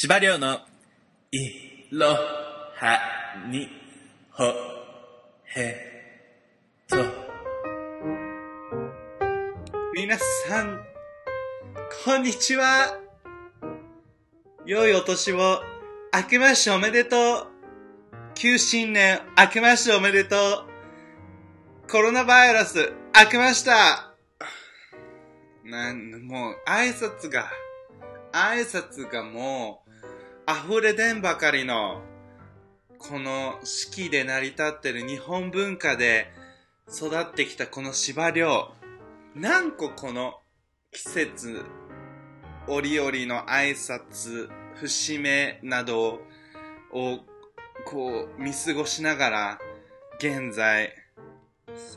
司馬のいろはにほへと。皆さん、こんにちは。良いお年を、明けましておめでとう。旧新年、明けましておめでとう。コロナバイラス、明けました。なん、もう、挨拶が、挨拶がもう、溢れ出んばかりの、この四季で成り立ってる日本文化で育ってきたこの司馬遼。何個この季節、折々の挨拶、節目などを、こう、見過ごしながら、現在、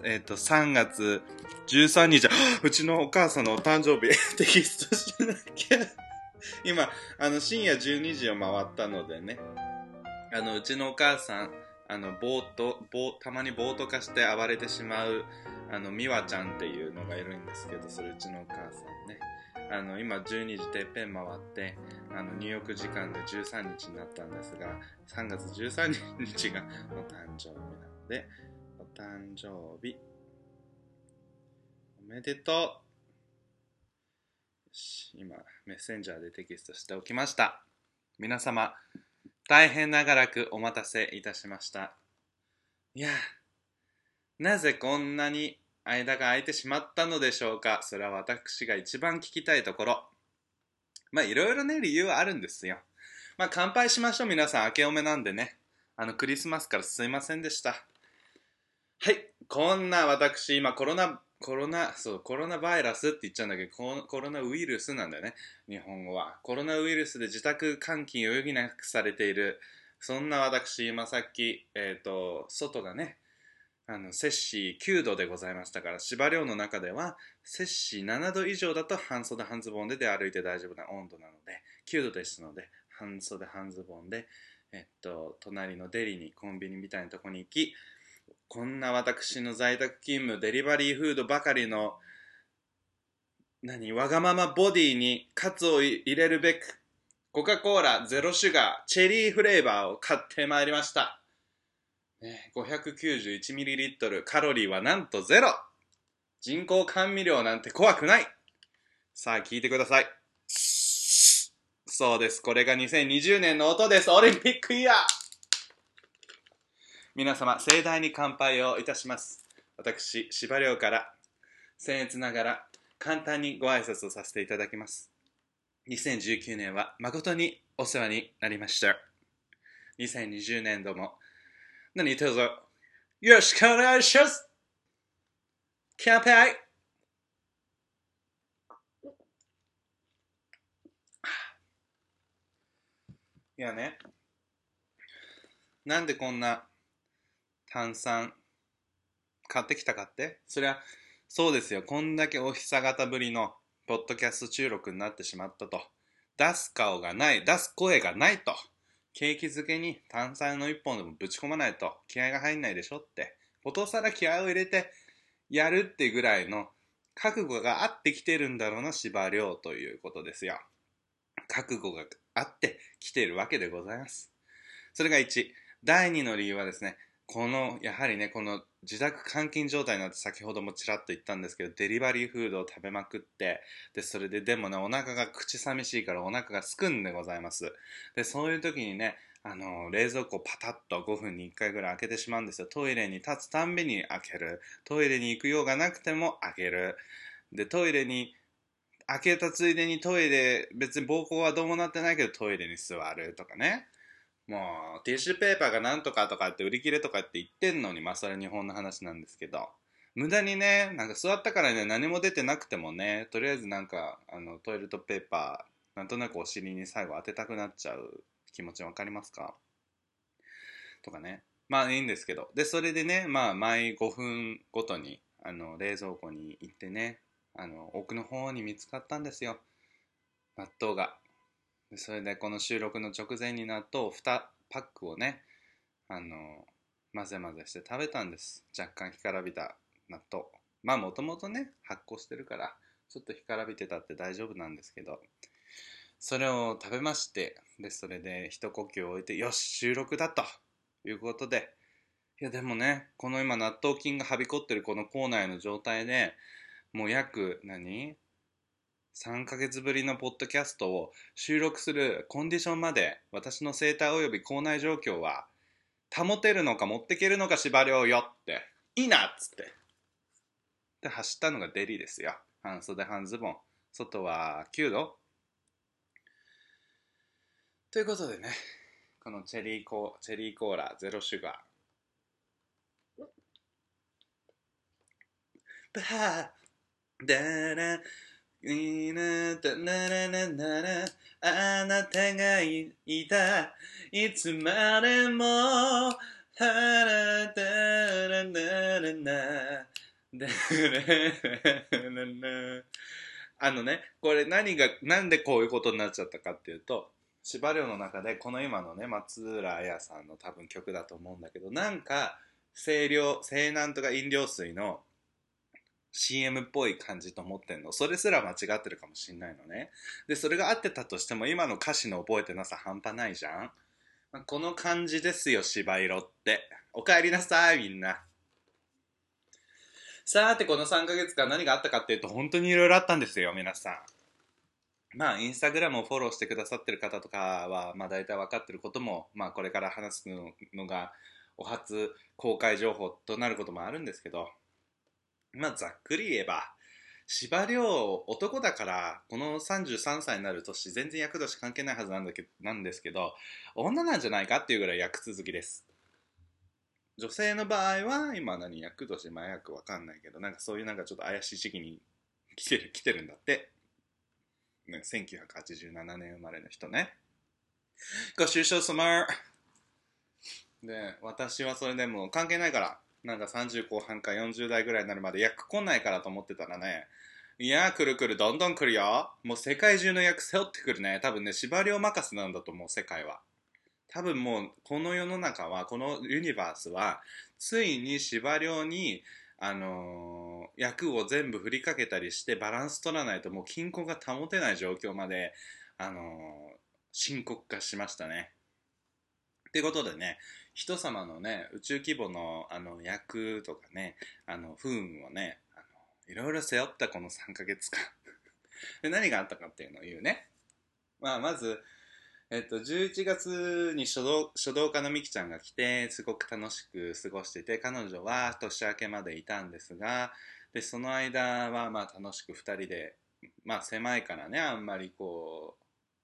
えっ、と、3月13日、うちのお母さんのお誕生日、テキストしなきゃ。今、あの、深夜12時を回ったのでね、あの、うちのお母さん、あの、ぼーと、ぼー、たまにぼーっと化して暴れてしまう、あの、美和ちゃんっていうのがいるんですけど、それうちのお母さんね。あの、今12時てっぺん回って、あの、入浴時間で13日になったんですが、3月13日がお誕生日なので、お誕生日、おめでとう。今、メッセンジャーでテキストしておきました。皆様、大変長らくお待たせいたしました。いや、なぜこんなに間が空いてしまったのでしょうか？それは私が一番聞きたいところ。まあ、いろいろね、理由はあるんですよ。まあ、乾杯しましょう、皆さん。明けおめなんでね。あの、クリスマスからすいませんでした。はい。こんな私、今コロナ、コロナ、そう、コロナバイラスって言っちゃうんだけど、コロナウイルスなんだよね。日本語は。コロナウイルスで自宅監禁を余儀なくされている、そんな私、今さっき、えっ、と、外がね、あの、摂氏9度でございましたから、司馬遼の中では、摂氏7度以上だと半袖半ズボンで出歩いて大丈夫な温度なので、9度ですので、半袖半ズボンで、えっと、隣のデリに、コンビニみたいなとこに行き、こんな私の在宅勤務、デリバリーフードばかりの、何、わがままボディにカツを入れるべく、コカ・コーラゼロシュガー、チェリーフレーバーを買ってまいりました。ね、591ml、カロリーはなんとゼロ人工甘味料なんて怖くないさあ聞いてください。そうです。これが2020年の音です。オリンピックイヤー皆様、盛大に乾杯をいたします。私、司馬遼から、僭越ながら、簡単にご挨拶をさせていただきます。2019年は誠にお世話になりました。2020年度も、何卒よろしくお願いします乾杯いやね、なんでこんな炭酸買ってきたかって？そりゃそうですよ。こんだけお久方ぶりのポッドキャスト収録になってしまったと。出す顔がない出す声がないと。景気づけに炭酸の一本でもぶち込まないと。気合が入んないでしょって。ことさら気合を入れてやるってぐらいの覚悟があってきてるんだろうな司馬遼ということですよ。覚悟があってきてるわけでございます。それが1第2の理由はですねこのやはりねこの自宅監禁状態になって先ほどもちらっと言ったんですけどデリバリーフードを食べまくってでそれででもねお腹が口寂しいからお腹がすくんでございます。でそういう時にねあの冷蔵庫をパタッと5分に1回ぐらい開けてしまうんですよ。トイレに立つたんびに開ける。トイレに行く用がなくても開ける。でトイレに開けたついでにトイレ別に膀胱はどうもなってないけどトイレに座るとかね。もうティッシュペーパーがなんとかとかって売り切れとかって言ってんのにまあそれ日本の話なんですけど。無駄にねなんか座ったからね何も出てなくてもねとりあえずなんかあのトイレットペーパーなんとなくお尻に最後当てたくなっちゃう気持ちわかりますか？とかね。まあいいんですけど。でそれでねまあ毎5分ごとにあの冷蔵庫に行ってねあの奥の方に見つかったんですよ。納豆が。それでこの収録の直前に納豆2パックをねあの混ぜ混ぜして食べたんです。若干干からびた納豆。まあもともとね発酵してるからちょっと干からびてたって大丈夫なんですけど。それを食べましてでそれで一呼吸置いてよし収録だと。いうことで。いやでもねこの今納豆菌がはびこってるこの口内の状態でもう約何？3ヶ月ぶりのポッドキャストを収録するコンディションまで私の生態及び口内状況は保てるのか持ってけるのか縛りをよっていいなっつって。で走ったのがデリですよ。半袖半ズボン。外は9度ということでねこのチェリーコチェリーコーラゼロシュガー。バー。ダラいなだならなならあなたがいた。いつまでもはらだらならな。だらななあのねこれ何がなんでこういうことになっちゃったかっていうと司馬遼の中でこの今のね松浦綾さんの多分曲だと思うんだけどなんか清涼清南とか飲料水の CM っぽい感じと思ってんの。それすら間違ってるかもしんないのね。でそれが合ってたとしても今の歌詞の覚えてなさ半端ないじゃん。この感じですよ芝色って。おかえりなさいみんな。さてこの3ヶ月間何があったかっていうと本当にいろいろあったんですよ皆さん。まあ、インスタグラムをフォローしてくださってる方とかは、まあ、大体分かってることも、まあ、これから話すのが、お初公開情報となることもあるんですけど、まあ、ざっくり言えば、司馬遼男だからこの33歳になる年全然役年関係ないはずなんだけなんですけど女なんじゃないかっていうぐらい役続きです。女性の場合は今何役年前役わかんないけどなんかそういうなんかちょっと怪しい時期に来てる来てるんだって。ね、1987年生まれの人ね。ご愁傷様。で、私はそれでも関係ないから、なんか30後半か40代ぐらいになるまで役来ないからと思ってたらね、いや、来る来る、どんどん来るよ。もう世界中の役背負ってくるね。多分ね、縛りを任せなんだと思う、世界は。多分もう、この世の中は、このユニバースは、ついに縛りにあのー、役を全部振りかけたりしてバランス取らないともう均衡が保てない状況まで、あのー、深刻化しましたね。ってことでね、人様のね、宇宙規模のあの役とかね、あの不運をね、あのいろいろ背負ったこの3ヶ月間 で。何があったかっていうのを言うね。まあ、まず、えっと、11月に書道書道家のみきちゃんが来て、すごく楽しく過ごしてて、彼女は年明けまでいたんですが、で、その間は、まあ、楽しく2人で、まあ、狭いからね、あんまりこう、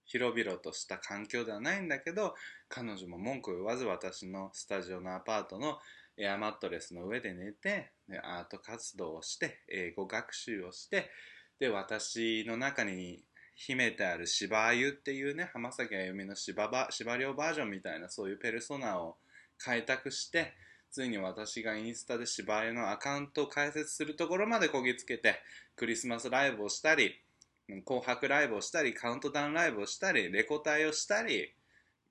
広々とした環境ではないんだけど、彼女も文句を言わず私のスタジオのアパートのエアマットレスの上で寝て、でアート活動をして、英語学習をして、で、私の中に秘めてある芝湯っていうね浜崎あゆみの芝ば芝涼バージョンみたいなそういうペルソナを開拓してついに私がインスタで芝湯のアカウントを開設するところまでこぎつけてクリスマスライブをしたり紅白ライブをしたりカウントダウンライブをしたりレコ大をしたり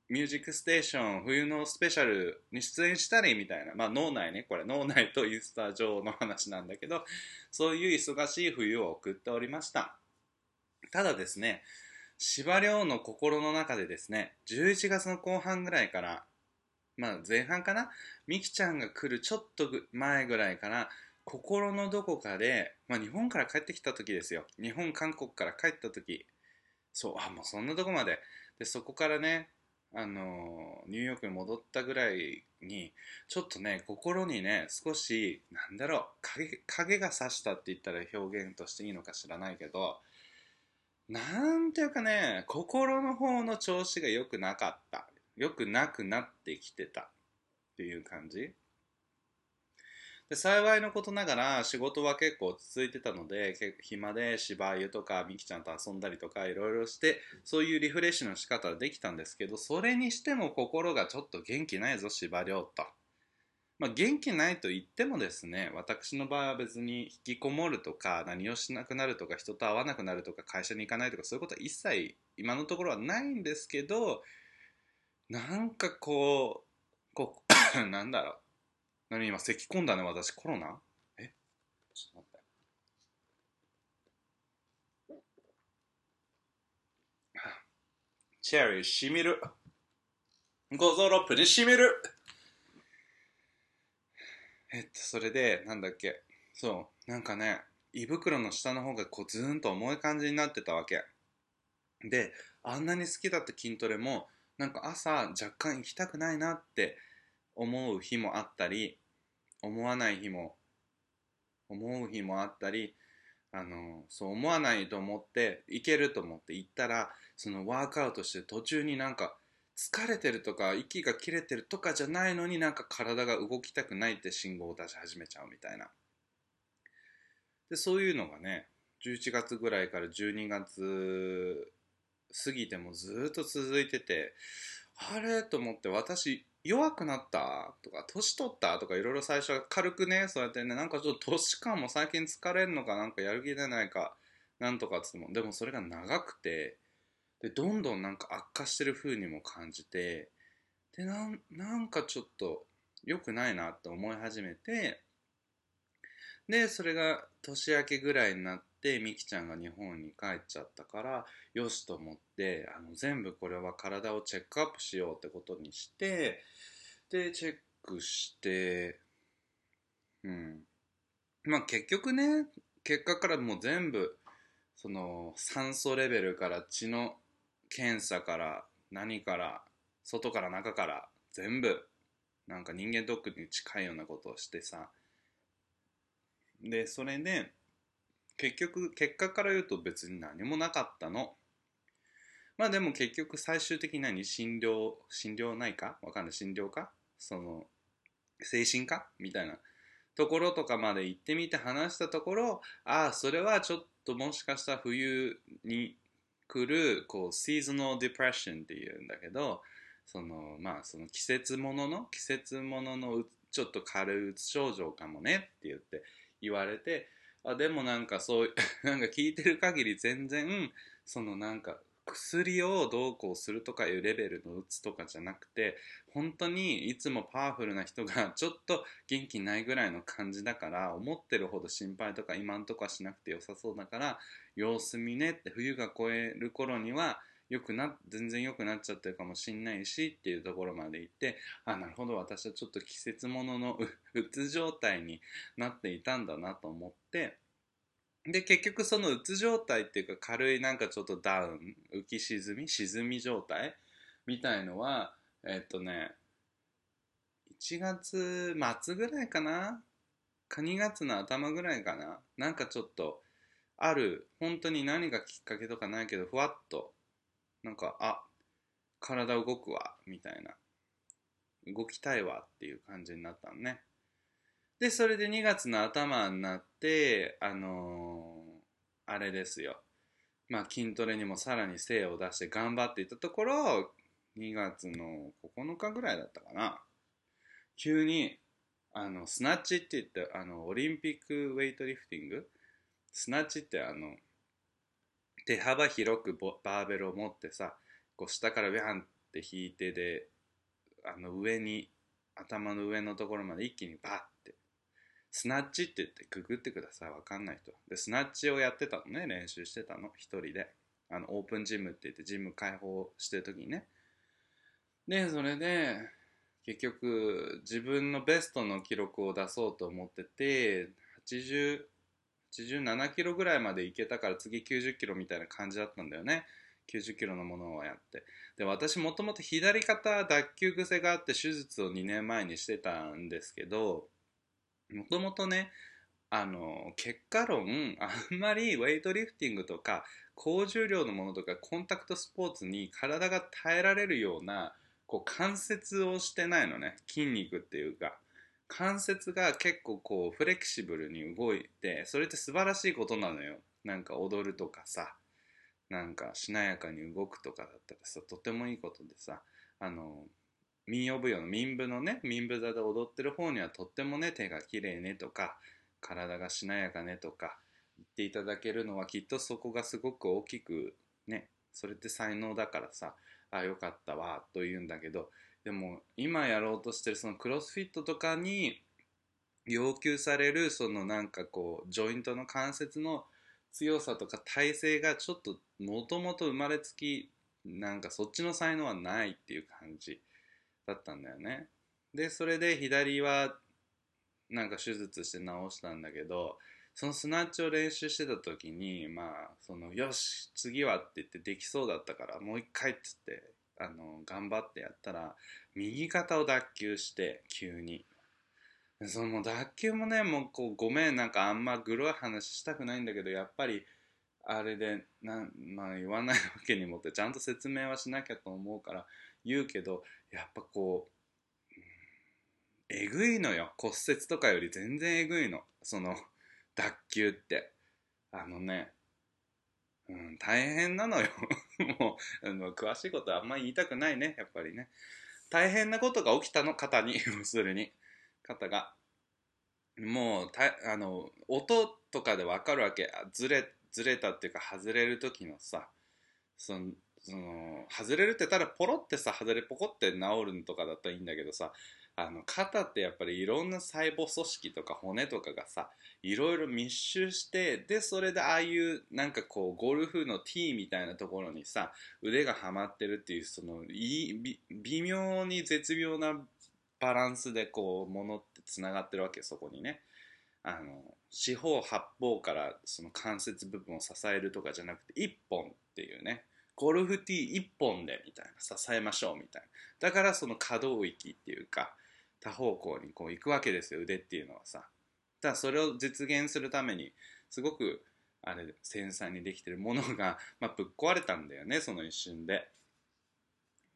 ミュージックステーション冬のスペシャルに出演したりみたいな、まあ脳内ね、これ脳内とインスタ上の話なんだけど、そういう忙しい冬を送っておりました。ただですね、司馬遼の心の中でですね、11月の後半ぐらいから、まあ前半かな、みきちゃんが来るちょっと前ぐらいから、心のどこかで、まあ日本から帰ってきた時ですよ。日本、韓国から帰った時。そう、あ、もうそんなとこまで。で、そこからね、あのニューヨークに戻ったぐらいにちょっとね心にね少しなんだろう影影が差したって言ったら表現としていいのか知らないけどなんていうかね、心の方の調子が良くなかった。良くなくなってきてたっていう感じ。で幸いのことながら仕事は結構続いてたので暇で芝湯とかみきちゃんと遊んだりとかいろいろしてそういうリフレッシュの仕方はできたんですけどそれにしても心がちょっと元気ないぞ芝涼と。まあ、元気ないと言ってもですね私の場合は別に引きこもるとか何をしなくなるとか人と会わなくなるとか会社に行かないとかそういうことは一切今のところはないんですけどなんかこうこう なんだろう。何今咳込んだね私コロナ？え？ちょっと待ってチェリーしみる。ゴゾロップにしみる。えっと、それで、なんだっけ。そう、なんかね、胃袋の下の方がこうズーンと重い感じになってたわけ。で、あんなに好きだった筋トレも、なんか朝若干行きたくないなって思う日もあったり、思わない日も、思う日もあったり、あの、そう思わないと思って、行けると思って行ったら、そのワークアウトして途中になんか疲れてるとか息が切れてるとかじゃないのになんか体が動きたくないって信号を出し始めちゃうみたいな。で、そういうのがね、11月ぐらいから12月過ぎてもずっと続いてて、あれ？と思って私弱くなったとか年取ったとかいろいろ最初は軽くねそうやってねなんかちょっと年感も最近疲れんのかなんかやる気出ないかなんとかっつってもでもそれが長くてでどんどんなんか悪化してる風にも感じてでなんなんかちょっと良くないなって思い始めてでそれが年明けぐらいになっってみきちゃんが日本に帰っちゃったからよしと思ってあの全部これは体をチェックアップしようってことにしてでチェックしてうん。まあ結局ね結果からもう全部その酸素レベルから血の検査から何から外から中から全部なんか人間ドックに近いようなことをしてさ。でそれで結局結果から言うと別に何もなかったの。まあでも結局最終的に何？診療診療ないかわかんない。診療かその精神科？みたいな。ところとかまで行ってみて話したところああそれはちょっともしかしたら冬に来るこうシーズナルディプレッションっていうんだけどそのまあその季節ものの季節もののちょっと軽いうつ症状かもねって言って言われてあでもなんかそう なんか聞いてる限り全然そのなんか薬をどうこうするとかいうレベルのうつとかじゃなくて本当にいつもパワフルな人がちょっと元気ないぐらいの感じだから思ってるほど心配とか今んとこはしなくて良さそうだから様子見ねって冬が越える頃には良くな全然良くなっちゃってるかもしんないしっていうところまで行ってあなるほど私はちょっと季節ものの ううつ状態になっていたんだなと思ってで結局そのうつ状態っていうか軽いなんかちょっとダウン浮き沈み沈み状態みたいのはえっとね1月末ぐらいかな？か2月の頭ぐらいかな？なんかちょっとある本当に何がきっかけとかないけどふわっとなんかあ体動くわみたいな。動きたいわっていう感じになったのね。でそれで2月の頭になってあのーあれですよ。まあ筋トレにもさらに精を出して頑張っていったところ2月の9日ぐらいだったかな。急にあのスナッチって言ってあのオリンピックウェイトリフティング？スナッチってあの手幅広くバーベルを持ってさこう下からビャンって引いてであの上に頭の上のところまで一気にバッて。スナッチって言ってググってくださいわかんない人。でスナッチをやってたのね練習してたの一人で。あのオープンジムって言ってジム開放してる時にね。でそれで結局自分のベストの記録を出そうと思ってて80 87キロぐらいまでいけたから次90キロみたいな感じだったんだよね。90キロのものをやって。で私もともと左肩脱臼癖があって手術を2年前にしてたんですけどもともとねあの結果論あんまりウェイトリフティングとか高重量のものとかコンタクトスポーツに体が耐えられるようなこう関節をしてないのね。筋肉っていうか。関節が結構こうフレキシブルに動いてそれって素晴らしいことなのよ。なんか踊るとかさなんかしなやかに動くとかだったらさとてもいいことでさあの民謡舞踊の民舞のね民舞座で踊ってる方にはとってもね手が綺麗ねとか体がしなやかねとか言っていただけるのはきっとそこがすごく大きくねそれって才能だからさあよかったわと言うんだけどでも今やろうとしてるそのクロスフィットとかに要求されるそのなんかこうジョイントの関節の強さとか体勢がちょっともともと生まれつきなんかそっちの才能はないっていう感じだったんだよね。でそれで左はなんか手術して治したんだけどそのスナッチを練習してた時にまあそのよし次はって言ってできそうだったからもう一回っつってあの頑張ってやったら右肩を脱臼して急に。その脱臼もねもうこうごめんなんかあんまグロい話したくないんだけどやっぱりあれでな、まあ、言わないわけにもってちゃんと説明はしなきゃと思うから言うけどやっぱこう、えぐいのよ。骨折とかより全然えぐいの。その脱臼って。あのねうん、大変なのよ。もうあの詳しいことはあんまり言いたくないねやっぱりね。大変なことが起きたの方に。要するに。方が。もうたあの音とかで分かるわけ。ずれずれたっていうか外れる時のさ。そのその外れるってたらポロってさ外れポコって治るとかだったらいいんだけどさ。あの肩ってやっぱりいろんな細胞組織とか骨とかがさいろいろ密集してでそれでああいうなんかこうゴルフの T みたいなところにさ腕がはまってるっていうそのい微妙に絶妙なバランスでこうものってつながってるわけそこにね。あの四方八方からその関節部分を支えるとかじゃなくて一本っていうね。ゴルフ T 一本でみたいな支えましょうみたいな。だからその可動域っていうか多方向にこう行くわけですよ腕っていうのはさ。ただそれを実現するためにすごくあれ繊細にできてるものが、まあ、ぶっ壊れたんだよねその一瞬で。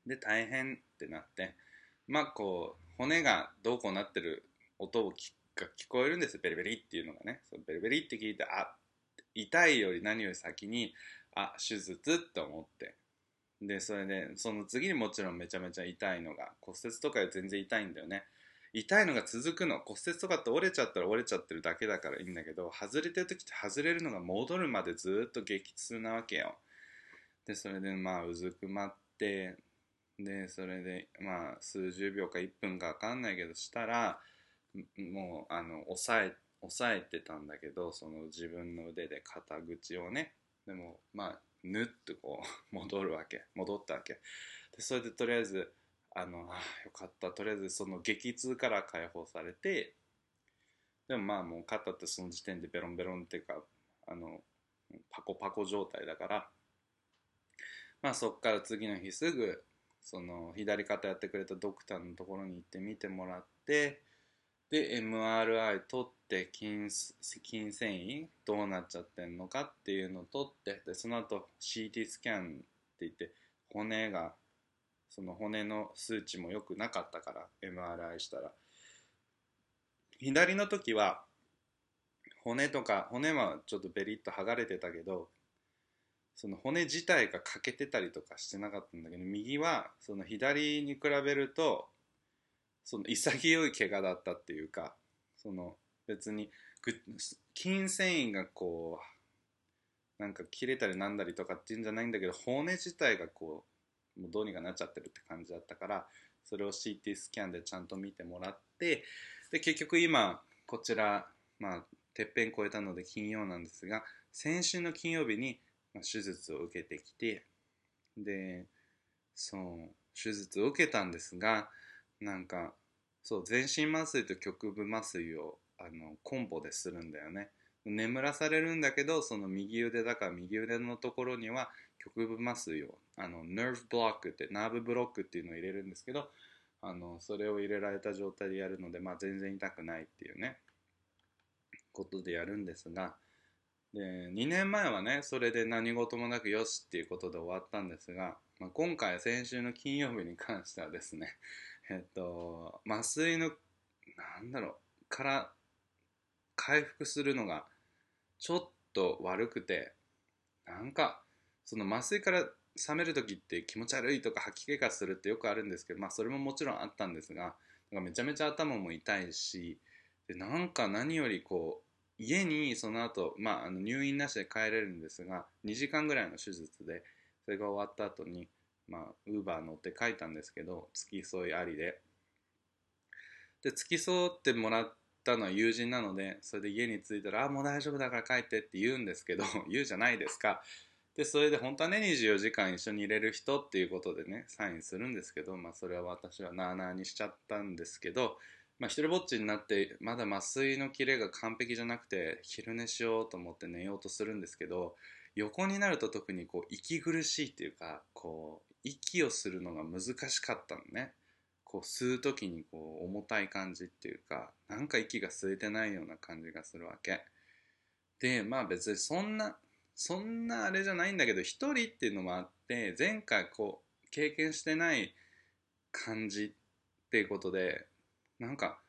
で大変ってなって。まあこう骨がどうこうなってる音を聞が聞こえるんですベリベリっていうのがね。そのベリベリって聞いてあ痛いより何より先にあ手術って思って。でそれでその次にもちろんめちゃめちゃ痛いのが骨折とかより全然痛いんだよね。痛いのが続くの。骨折とかって折れちゃったら折れちゃってるだけだからいいんだけど外れてる時って外れるのが戻るまでずっと激痛なわけよ。でそれでまあうずくまってでそれでまあ数十秒か1分か分かんないけどしたらもうあの押さえ押さえてたんだけどその自分の腕で肩口をね。でもまあぬっとこう戻るわけ。戻ったわけ。でそれでとりあえずあのあよかった。とりあえずその激痛から解放されてでもまあもう肩ってその時点でベロンベロンっていうかあのパコパコ状態だからまあそっから次の日すぐその左肩やってくれたドクターのところに行って見てもらってで MRI 取って筋筋繊維どうなっちゃってんのかっていうのを取ってでその後 CT スキャンって言って骨がその骨の数値も良くなかったから MRI したら。左の時は骨とか骨はちょっとベリッと剥がれてたけどその骨自体が欠けてたりとかしてなかったんだけど右はその左に比べるとその潔い怪我だったっていうかその別に筋繊維がこうなんか切れたりなんだりとかっていうんじゃないんだけど骨自体がこうもうどうにかなっちゃってるって感じだったからそれを CT スキャンでちゃんと見てもらってで結局今こちらまあてっぺん越えたので金曜なんですが先週の金曜日に手術を受けてきてでそう手術を受けたんですがなんかそう全身麻酔と局部麻酔をあのコンボでするんだよね。眠らされるんだけどその右腕だから右腕のところには局部麻酔をあの nerve block ってナーブブロックっていうのを入れるんですけどあのそれを入れられた状態でやるので、まあ、全然痛くないっていうねことでやるんですがで2年前はねそれで何事もなくよしっていうことで終わったんですが、まあ、今回先週の金曜日に関してはですねえっと麻酔のなんだろうから回復するのがちょっと悪くてなんかその麻酔から冷める時って気持ち悪いとか吐き気がするってよくあるんですけどまあそれももちろんあったんですがなんかめちゃめちゃ頭も痛いしでなんか何よりこう家にその後、まあ、あの入院なしで帰れるんですが2時間ぐらいの手術でそれが終わった後にまあウーバー乗って書いたんですけど付き添いありで。で付き添ってもらったのは友人なのでそれで家に着いたら「あもう大丈夫だから帰って」って言うんですけど 言うじゃないですか。でそれで本当はね24時間一緒にいれる人っていうことでねサインするんですけど、まあ、それは私はなあなあにしちゃったんですけど、まあ、一人ぼっちになってまだ麻酔のキレが完璧じゃなくて昼寝しようと思って寝ようとするんですけど横になると特にこう息苦しいっていうかこう息をするのが難しかったのね。こう吸う時にこう重たい感じっていうかなんか息が吸えてないような感じがするわけ。でまあ別にそんなそんなあれじゃないんだけど一人っていうのもあって前回こう経験してない感じっていうことでなんか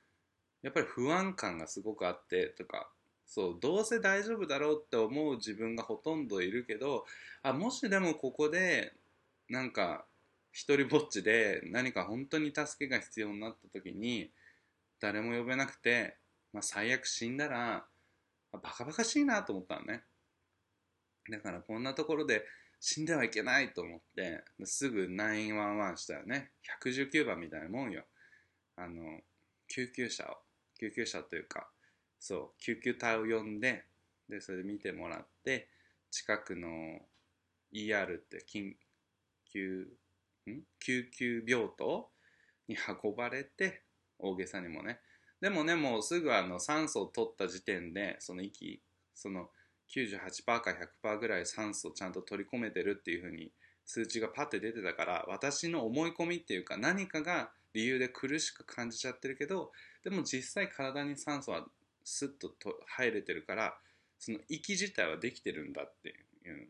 やっぱり不安感がすごくあってとかそうどうせ大丈夫だろうって思う自分がほとんどいるけどあもしでもここでなんか一人ぼっちで何か本当に助けが必要になった時に誰も呼べなくて、まあ、最悪死んだらバカバカしいなと思ったのね。だからこんなところで死んではいけないと思ってすぐ911したよね。119番みたいなもんよ。あの救急車を。救急車というかそう救急隊を呼んででそれで見てもらって近くの ER って緊急救急病棟？に運ばれて大げさにもね。でもねもうすぐあの酸素を取った時点でその息その98%か100%ぐらい酸素をちゃんと取り込めてるっていう風に数値がパッて出てたから私の思い込みっていうか何かが理由で苦しく感じちゃってるけどでも実際体に酸素はスッとと入れてるからその息自体はできてるんだっていう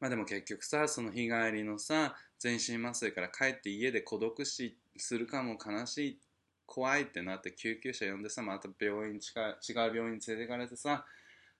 まあでも結局さその日帰りのさ全身麻酔から帰って家で孤独死するかも悲しい怖いってなって救急車呼んでさまた病院違う病院に連れてかれてさ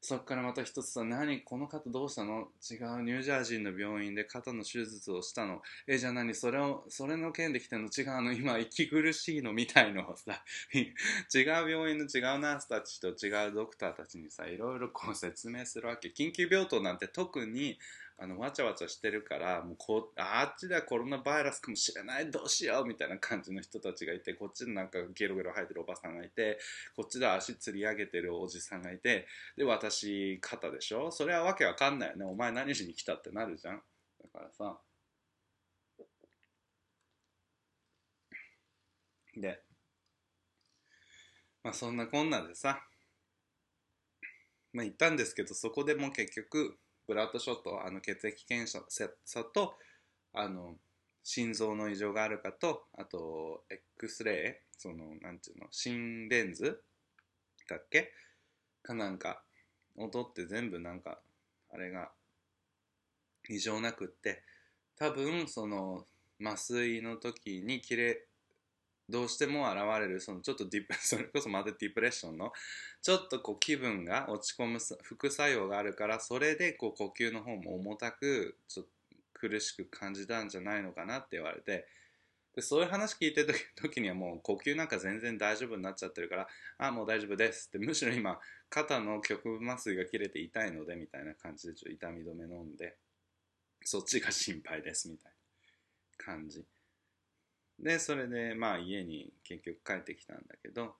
そっからまた一つさ、何この方どうしたの？違う、ニュージャージーの病院で肩の手術をしたの？え、じゃあ何？それを、それの件で来てんの？違うの？今、息苦しいの？みたいのをさ、違う病院の違うナースたちと違うドクターたちにさ、いろいろこう説明するわけ。緊急病棟なんて特に、あのわちゃわちゃしてるからもうこあっちではコロナバイラスかもしれないどうしようみたいな感じの人たちがいてこっちでなんかゲロゲロ吐いてるおばさんがいてこっちでは足つり上げてるおじさんがいてで私肩でしょ？それはわけわかんないよね。お前何しに来たってなるじゃん。だからさ。でまあそんなこんなでさ。まあ行ったんですけどそこでも結局ブラッドショットあの血液検査とあの心臓の異常があるかとあと X レイそのなんていうの心レンズだっけ？かなんかを取って全部なんかあれが異常なくって多分その麻酔の時に切れどうしても現れるそのちょっとディプ それこそまたディプレッションのちょっとこう気分が落ち込む副作用があるからそれでこう呼吸の方も重たくちょっと苦しく感じたんじゃないのかなって言われてでそういう話聞いてる時 にはもう呼吸なんか全然大丈夫になっちゃってるからあもう大丈夫ですってむしろ今肩の極麻酔が切れて痛いのでみたいな感じでちょっと痛み止め飲んでそっちが心配ですみたいな感じ。でそれでまあ家に結局帰ってきたんだけど。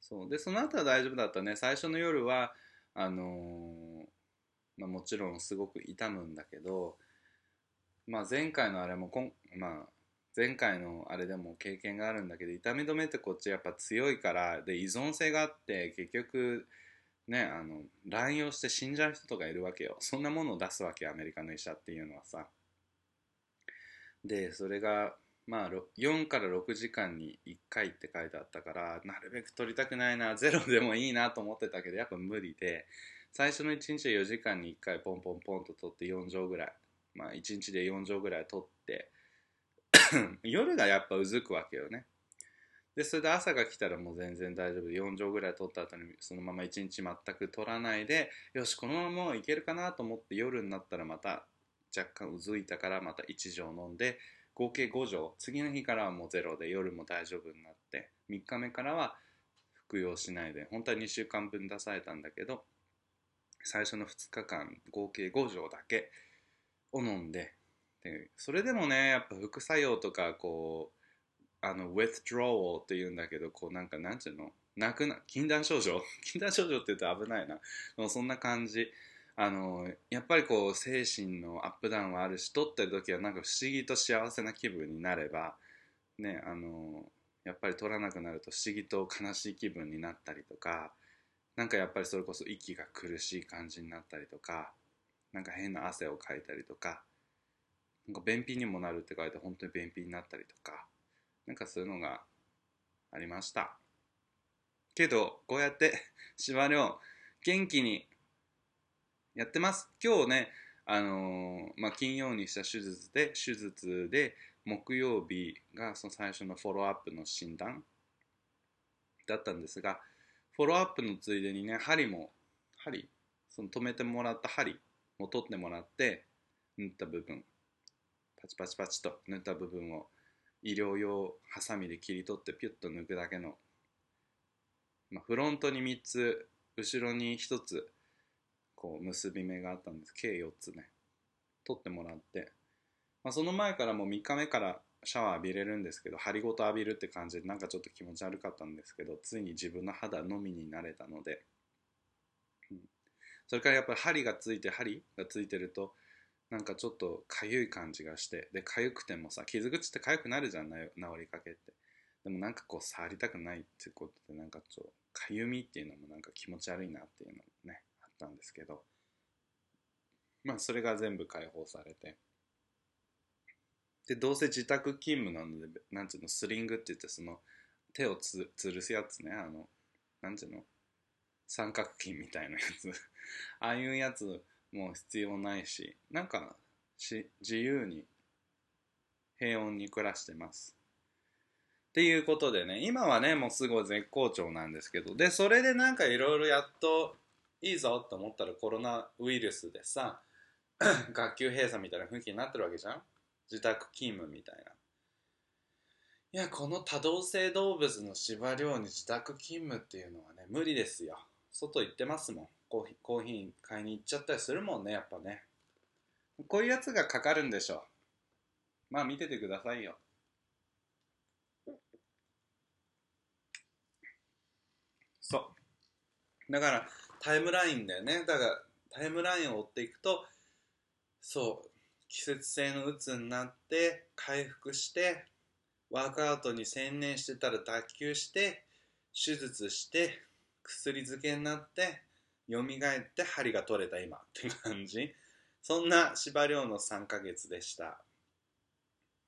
そう。でその後は大丈夫だったね。最初の夜はあのー、まあ、もちろんすごく痛むんだけど、まあ、前回のあれもこん、まあ、前回のあれでも経験があるんだけど痛み止めってこっちやっぱ強いからで依存性があって結局ねあの乱用して死んじゃう人とかいるわけよ。そんなものを出すわけアメリカの医者っていうのはさ。でそれがまあ、4から6時間に1回って書いてあったからなるべく取りたくないな ゼロでもいいなと思ってたけどやっぱ無理で最初の1日は4時間に1回ポンポンポンと取って4錠ぐらいまあ1日で4錠ぐらい取って 夜がやっぱうずくわけよね。でそれで朝が来たらもう全然大丈夫。で4錠ぐらい取った後にそのまま1日全く取らないでよしこのままいけるかなと思って夜になったらまた若干うずいたからまた1錠飲んで合計5錠。次の日からはもうゼロで夜も大丈夫になって。3日目からは服用しないで。本当は2週間分出されたんだけど最初の2日間合計5錠だけを飲んで。でそれでもねやっぱ副作用とかこうあの withdrawal っていうんだけどこうなんかなんていうの？泣くな禁断症状？禁断症状って言うと危ないな。そんな感じ。あのやっぱりこう精神のアップダウンはあるし撮ってる時はなんか不思議と幸せな気分になればねあのやっぱり撮らなくなると不思議と悲しい気分になったりとかなんかやっぱりそれこそ息が苦しい感じになったりとかなんか変な汗をかいたりとかなんか便秘にもなるって書いて本当に便秘になったりとかなんかそういうのがありました。けどこうやって司馬遼元気にやってます。今日ねあのー、まあ、金曜にした手術で手術で木曜日がその最初のフォローアップの診断だったんですがフォローアップのついでにね針も針その止めてもらった針も取ってもらって縫った部分パチパチパチと縫った部分を医療用ハサミで切り取ってピュッと抜くだけの、まあ、フロントに3つ後ろに1つこう結び目があったんです。計4つね。取ってもらって、まあ、その前からもう3日目からシャワー浴びれるんですけど針ごと浴びるって感じでなんかちょっと気持ち悪かったんですけどついに自分の肌のみになれたので、うん、それからやっぱり針がついて針がついてるとなんかちょっとかゆい感じがしてでかゆくてもさ傷口ってかゆくなるじゃん治りかけって。でもなんかこう触りたくないってことでなんかちょっとかゆみっていうのもなんか気持ち悪いなっていうのもったんですけどまあそれが全部解放されて。でどうせ自宅勤務なのでなんていうのスリングって言ってその手をつ吊るすやつねあのなんていうの三角筋みたいなやつ。ああいうやつもう必要ないしなんかし自由に平穏に暮らしてます。っていうことでね今はねもうすごい絶好調なんですけどでそれでなんかいろいろやっといいぞと思ったらコロナウイルスでさ 学級閉鎖みたいな雰囲気になってるわけじゃん？自宅勤務みたいな。いやこの多動性動物の芝量に自宅勤務っていうのはね無理ですよ。外行ってますもん。コーヒーコーヒー買いに行っちゃったりするもんねやっぱね。こういうやつがかかるんでしょう。まあ見ててくださいよ。そう。だからタイムラインだよね。だからタイムラインを追っていくとそう季節性のうつになって回復してワークアウトに専念してたら脱臼して手術して薬漬けになって蘇って針が取れた今。って感じ。そんな司馬遼の3ヶ月でした。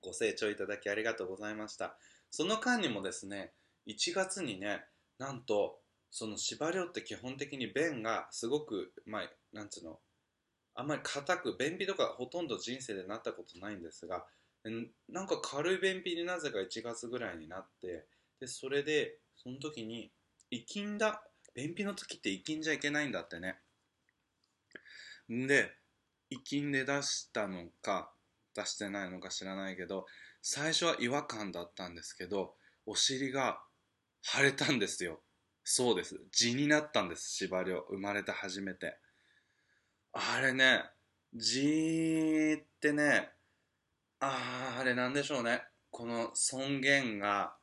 ご清聴いただきありがとうございました。その間にもですね1月にねなんとその司馬遼って基本的に便がすごくまあなんつうのあんまり硬く便秘とかほとんど人生でなったことないんですがなんか軽い便秘になぜか1月ぐらいになってでそれでその時に生きんだ便秘の時って生きんじゃいけないんだってね。で生きんで出したのか出してないのか知らないけど最初は違和感だったんですけどお尻が腫れたんですよ。そうです痔になったんです司馬遼生まれて初めてあれね、G ってね、ああ、あれなんでしょうね。この尊厳が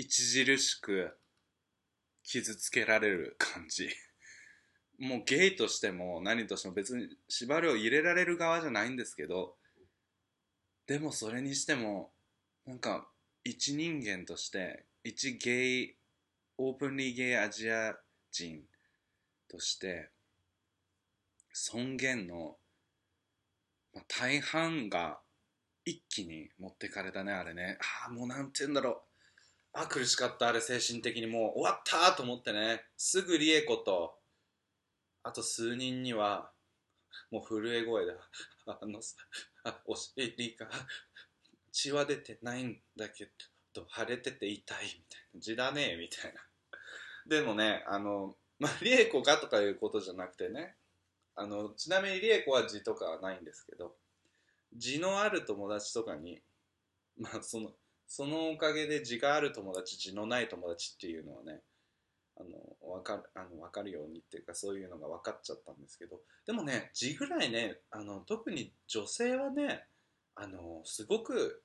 著しく傷つけられる感じ。もうゲイとしても何としても別に縛りを入れられる側じゃないんですけど、でもそれにしても、なんか一人間として、一ゲイ、オープンリーゲイアジア人として、尊厳の、大半が一気に持ってかれたねあれね。ああもうなんて言うんだろう。あ苦しかったあれ。精神的にもう終わったと思ってね。すぐリエコとあと数人にはもう震え声で「あのあお尻が血は出てないんだけど腫れてて痛い」みたいな「血だね」みたいな。でもねあのまあリエコがとかいうことじゃなくてねあのちなみに理恵子は字とかはないんですけど字のある友達とかにまあそのそのおかげで字がある友達字のない友達っていうのはねあの分かるあの分かるようにっていうかそういうのが分かっちゃったんですけどでもね字ぐらいねあの特に女性はねあのすごく、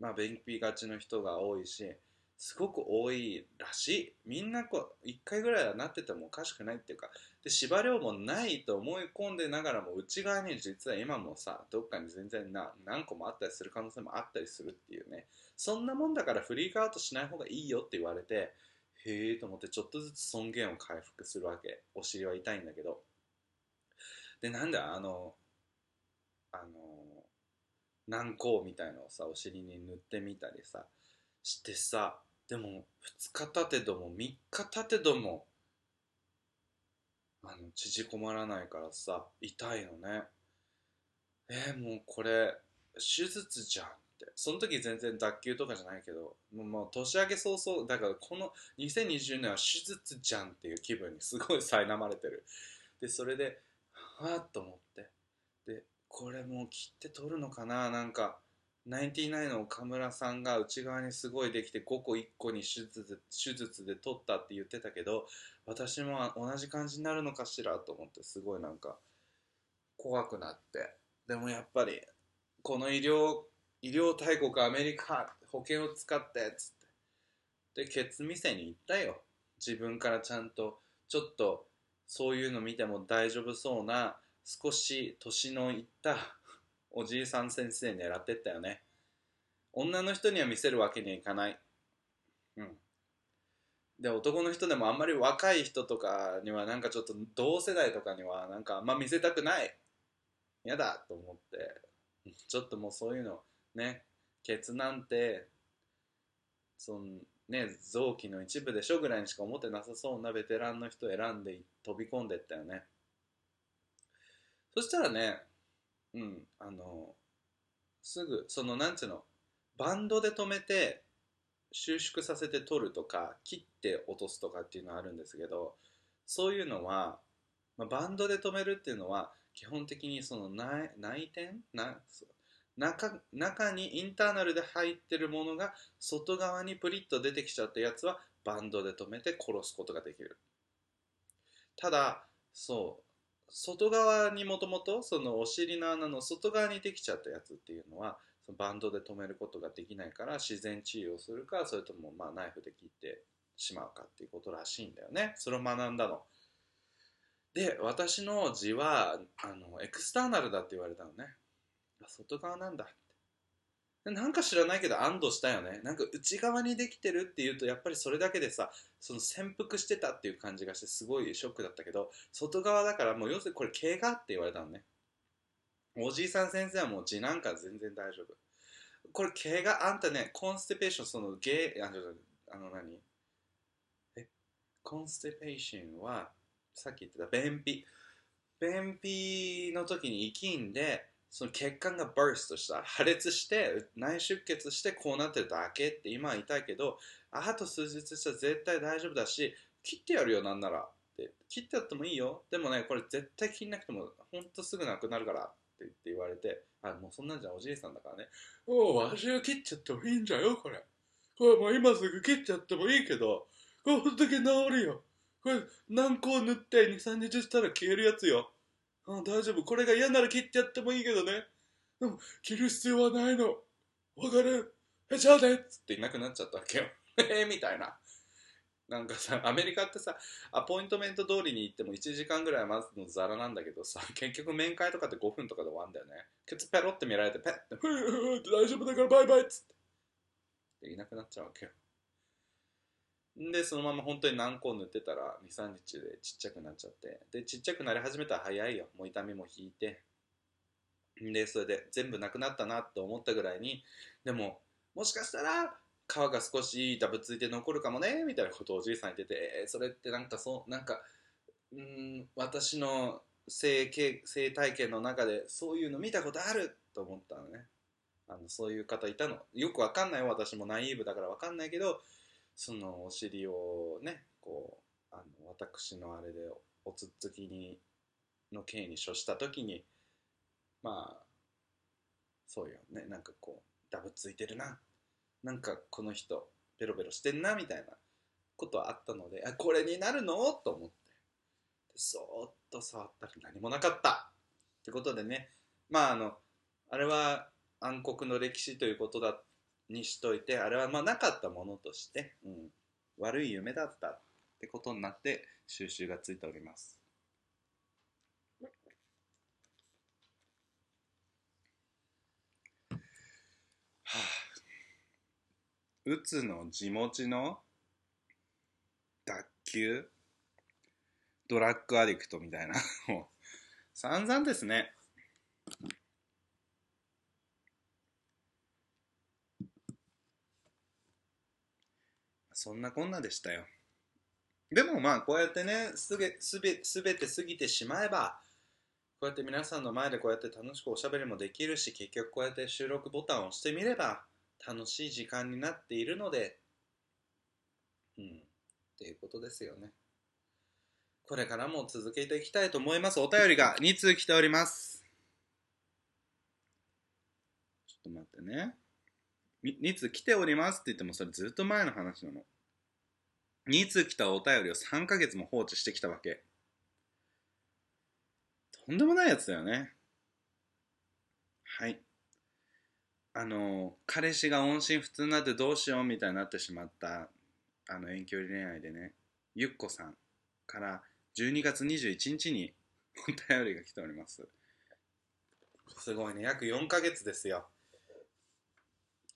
まあ、便秘がちの人が多いしすごく多いらしい。みんなこう1回ぐらいはなっててもおかしくないっていうかで芝量もないと思い込んでながらも内側に実は今もさどっかに全然な何個もあったりする可能性もあったりするっていうね。そんなもんだからフリークアウトしない方がいいよって言われてへえと思ってちょっとずつ尊厳を回復するわけ。お尻は痛いんだけど。でなんだあのあの軟膏みたいのをさお尻に塗ってみたりさしてさでも2日経てども3日経てどもあの縮こまらないからさ痛いのね。えー、もうこれ手術じゃんって。その時全然脱臼とかじゃないけどもうもう年明け早々だからこの2020年は手術じゃんっていう気分にすごい苛まれてる。でそれではあと思って。でこれもう切って取るのかななんか。ナインティナインの岡村さんが内側にすごいできて5個1個に手術で手術で取ったって言ってたけど私も同じ感じになるのかしらと思ってすごいなんか怖くなって。でもやっぱりこの医療医療大国アメリカ保険を使ってっつって。でケツ店に行ったよ。自分からちゃんとちょっとそういうの見ても大丈夫そうな少し年のいったおじいさん先生狙ってったよね。女の人には見せるわけにはいかない。うん。で男の人でもあんまり若い人とかにはなんかちょっと同世代とかにはなんかあんま見せたくない。やだと思って。ちょっともうそういうのねケツなんてそのね臓器の一部でしょぐらいにしか思ってなさそうなベテランの人選んで飛び込んでったよね。そしたらねうん。あのすぐそのなんていうの？バンドで止めて収縮させて取るとか切って落とすとかっていうのはあるんですけどそういうのは、まあ、バンドで止めるっていうのは基本的にその内内転？な中中にインターナルで入ってるものが外側にプリッと出てきちゃったやつはバンドで止めて殺すことができる。ただそう外側にもともとそのお尻の穴の外側にできちゃったやつっていうのはそのバンドで止めることができないから自然治癒をするかそれともまあナイフで切ってしまうかっていうことらしいんだよね。それを学んだの。で私の字はあのエクスターナルだって言われたのね。外側なんだ。なんか知らないけど安堵したよね。なんか内側にできてるっていうとやっぱりそれだけでさその潜伏してたっていう感じがしてすごいショックだったけど外側だからもう要するにこれ毛がって言われたのね。おじいさん先生はもう字なんか全然大丈夫。これ毛があんたねコンステペーションそのゲーあのあの何？え？コンステペーションはさっき言ってた便秘。便秘の時に生きんでその血管がバーストした破裂して内出血してこうなってるだけって今は痛いけどあと数日したら絶対大丈夫だし切ってやるよなんならって。切ってやってもいいよ。でもねこれ絶対切んなくてもほんとすぐなくなるからって言って言われてあもうそんなんじゃおじいさんだからね。おおわしが切っちゃってもいいんじゃよこれ。これもう今すぐ切っちゃってもいいけどこれほんとけ治るよ。これ軟膏塗って23日したら消えるやつよ。うん、大丈夫。これが嫌なら切ってやってもいいけどね。でも、切る必要はないの。わかる？え、じゃあねっつっていなくなっちゃったわけよ。えみたいな。なんかさ、アメリカってさ、アポイントメント通りに行っても1時間ぐらい待つのザラなんだけどさ、結局面会とかって5分とかで終わるんだよね。ケツペロって見られて、ペッて、ふーふーって大丈夫だからバイバイっつって。で、いなくなっちゃうわけよ。で、そのまま本当に何個塗ってたら2、3日でちっちゃくなっちゃって。で、ちっちゃくなり始めたら早いよ。もう痛みも引いて。で、それで全部なくなったなって思ったぐらいに、でも、もしかしたら皮が少しダブついて残るかもね、みたいなことをおじいさん言ってて、えー、それってなんかそう、なんか、うん、私の性性体験の中でそういうの見たことあると思ったのね。あのそういう方いたの。よくわかんないよ、私もナイーブだからわかんないけど、そのお尻をねこうあの私のあれでおつっつきにの刑に処した時にまあそうよねなんかこうダブついてるななんかこの人ベロベロしてんなみたいなことはあったのであこれになるの？と思って。そーっと触ったら何もなかった。ってことでねまああのあれは暗黒の歴史ということだにしといてあれはまあなかったものとして、うん、悪い夢だったってことになって収集がついております。はあ。うつの地持ちの脱臼？ドラッグアディクトみたいな。もう散々ですね。そんなこんなでしたよ。でもまあこうやってねすべすべすべて過ぎてしまえばこうやって皆さんの前でこうやって楽しくおしゃべりもできるし結局こうやって収録ボタンを押してみれば楽しい時間になっているのでうんっていうことですよね。これからも続けていきたいと思います。お便りが2通来ております。ちょっと待ってね。2通来ておりますって言ってもそれずっと前の話なの。2通来たお便りを3ヶ月も放置してきたわけ。とんでもないやつだよね。はい。あの彼氏が音信不通になってどうしようみたいになってしまったあの遠距離恋愛でねゆっこさんから12月21日にお便りが来ております。すごいね。約4ヶ月ですよ。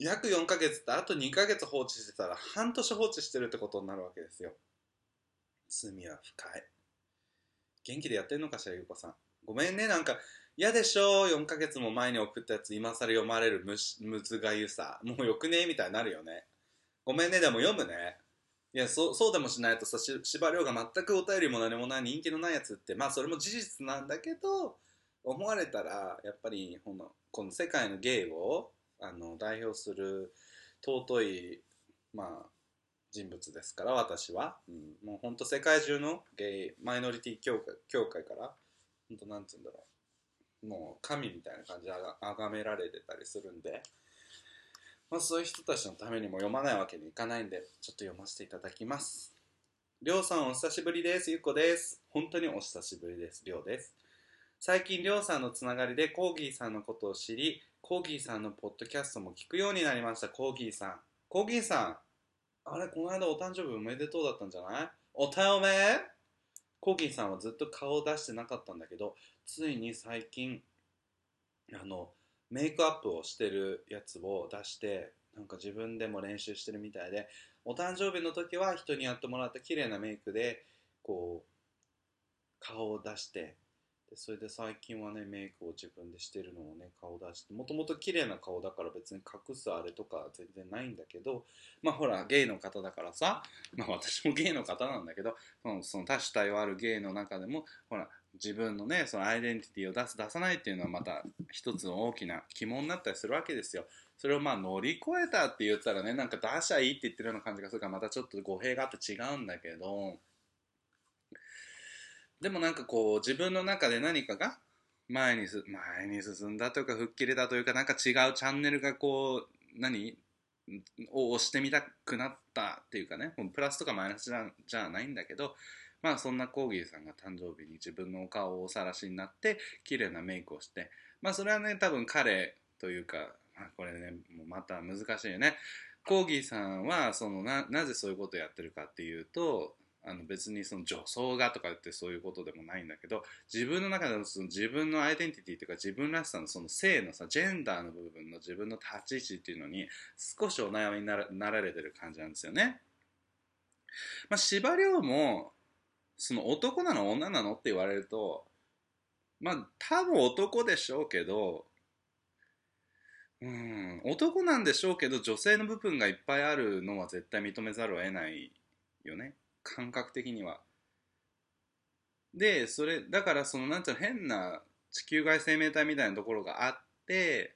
約4ヶ月ってあと2ヶ月放置してたら半年放置してるってことになるわけですよ。罪は深い。元気でやってんのかしらゆうこさん。ごめんねなんか嫌でしょ4ヶ月も前に送ったやつ今更読まれるむしむずがゆさ。もうよくねみたいになるよね。ごめんねでも読むね。いやそそうでもしないとさ司馬遼が全くお便りも何もない人気のないやつって。まあそれも事実なんだけど思われたらやっぱりこのこの世界のゲイをあの代表する尊い、まあ、人物ですから私は、うん、もう本当世界中のゲイマイノリティ協会協会から本当なんつうんだろう。もう神みたいな感じであが崇められてたりするんで、まあ、そういう人たちのためにも読まないわけにいかないんでちょっと読ませていただきます。りょうさんお久しぶりです。ゆっこです。本当にお久しぶりです。りょうです。最近りょうさんのつながりでコーギーさんのことを知りコーギーさんのポッドキャストも聞くようになりました。コーギーさん。コーギーさんあれこの間お誕生日おめでとうだったんじゃない？おたおめ？コーギーさんはずっと顔を出してなかったんだけどついに最近あのメイクアップをしてるやつを出してなんか自分でも練習してるみたいでお誕生日の時は人にやってもらった綺麗なメイクでこう顔を出してでそれで最近はねメイクを自分でしてるのをね顔出してもともと綺麗な顔だから別に隠すあれとか全然ないんだけどまあほらゲイの方だからさまあ私もゲイの方なんだけどそのその多種多様あるゲイの中でもほら自分のねそのアイデンティティを出す出さないっていうのはまた一つの大きな疑問になったりするわけですよ。それをまあ乗り越えたって言ったらねなんか出しゃいいって言ってるような感じがするからまたちょっと語弊があって違うんだけどでもなんかこう自分の中で何かが前にす前に進んだというか吹っ切れたというかなんか違うチャンネルがこう何？を押してみたくなったっていうかね。プラスとかマイナスじゃないんだけどまあそんなコーギーさんが誕生日に自分のお顔をおさらしになって綺麗なメイクをしてまあそれはね多分彼というか、まあ、これねもうまた難しいよね。コーギーさんはそのななぜそういうことをやってるかっていうとあの別にその女装がとかってそういうことでもないんだけど自分の中でのその自分のアイデンティティというか自分らしさのその性のさジェンダーの部分の自分の立ち位置っていうのに少しお悩みにならなられてる感じなんですよね。まあ、司馬遼もその男なの女なの？って言われるとまあ多分男でしょうけどうん男なんでしょうけど女性の部分がいっぱいあるのは絶対認めざるを得ないよね感覚的には。でそれだからそのなんていうの変な地球外生命体みたいなところがあって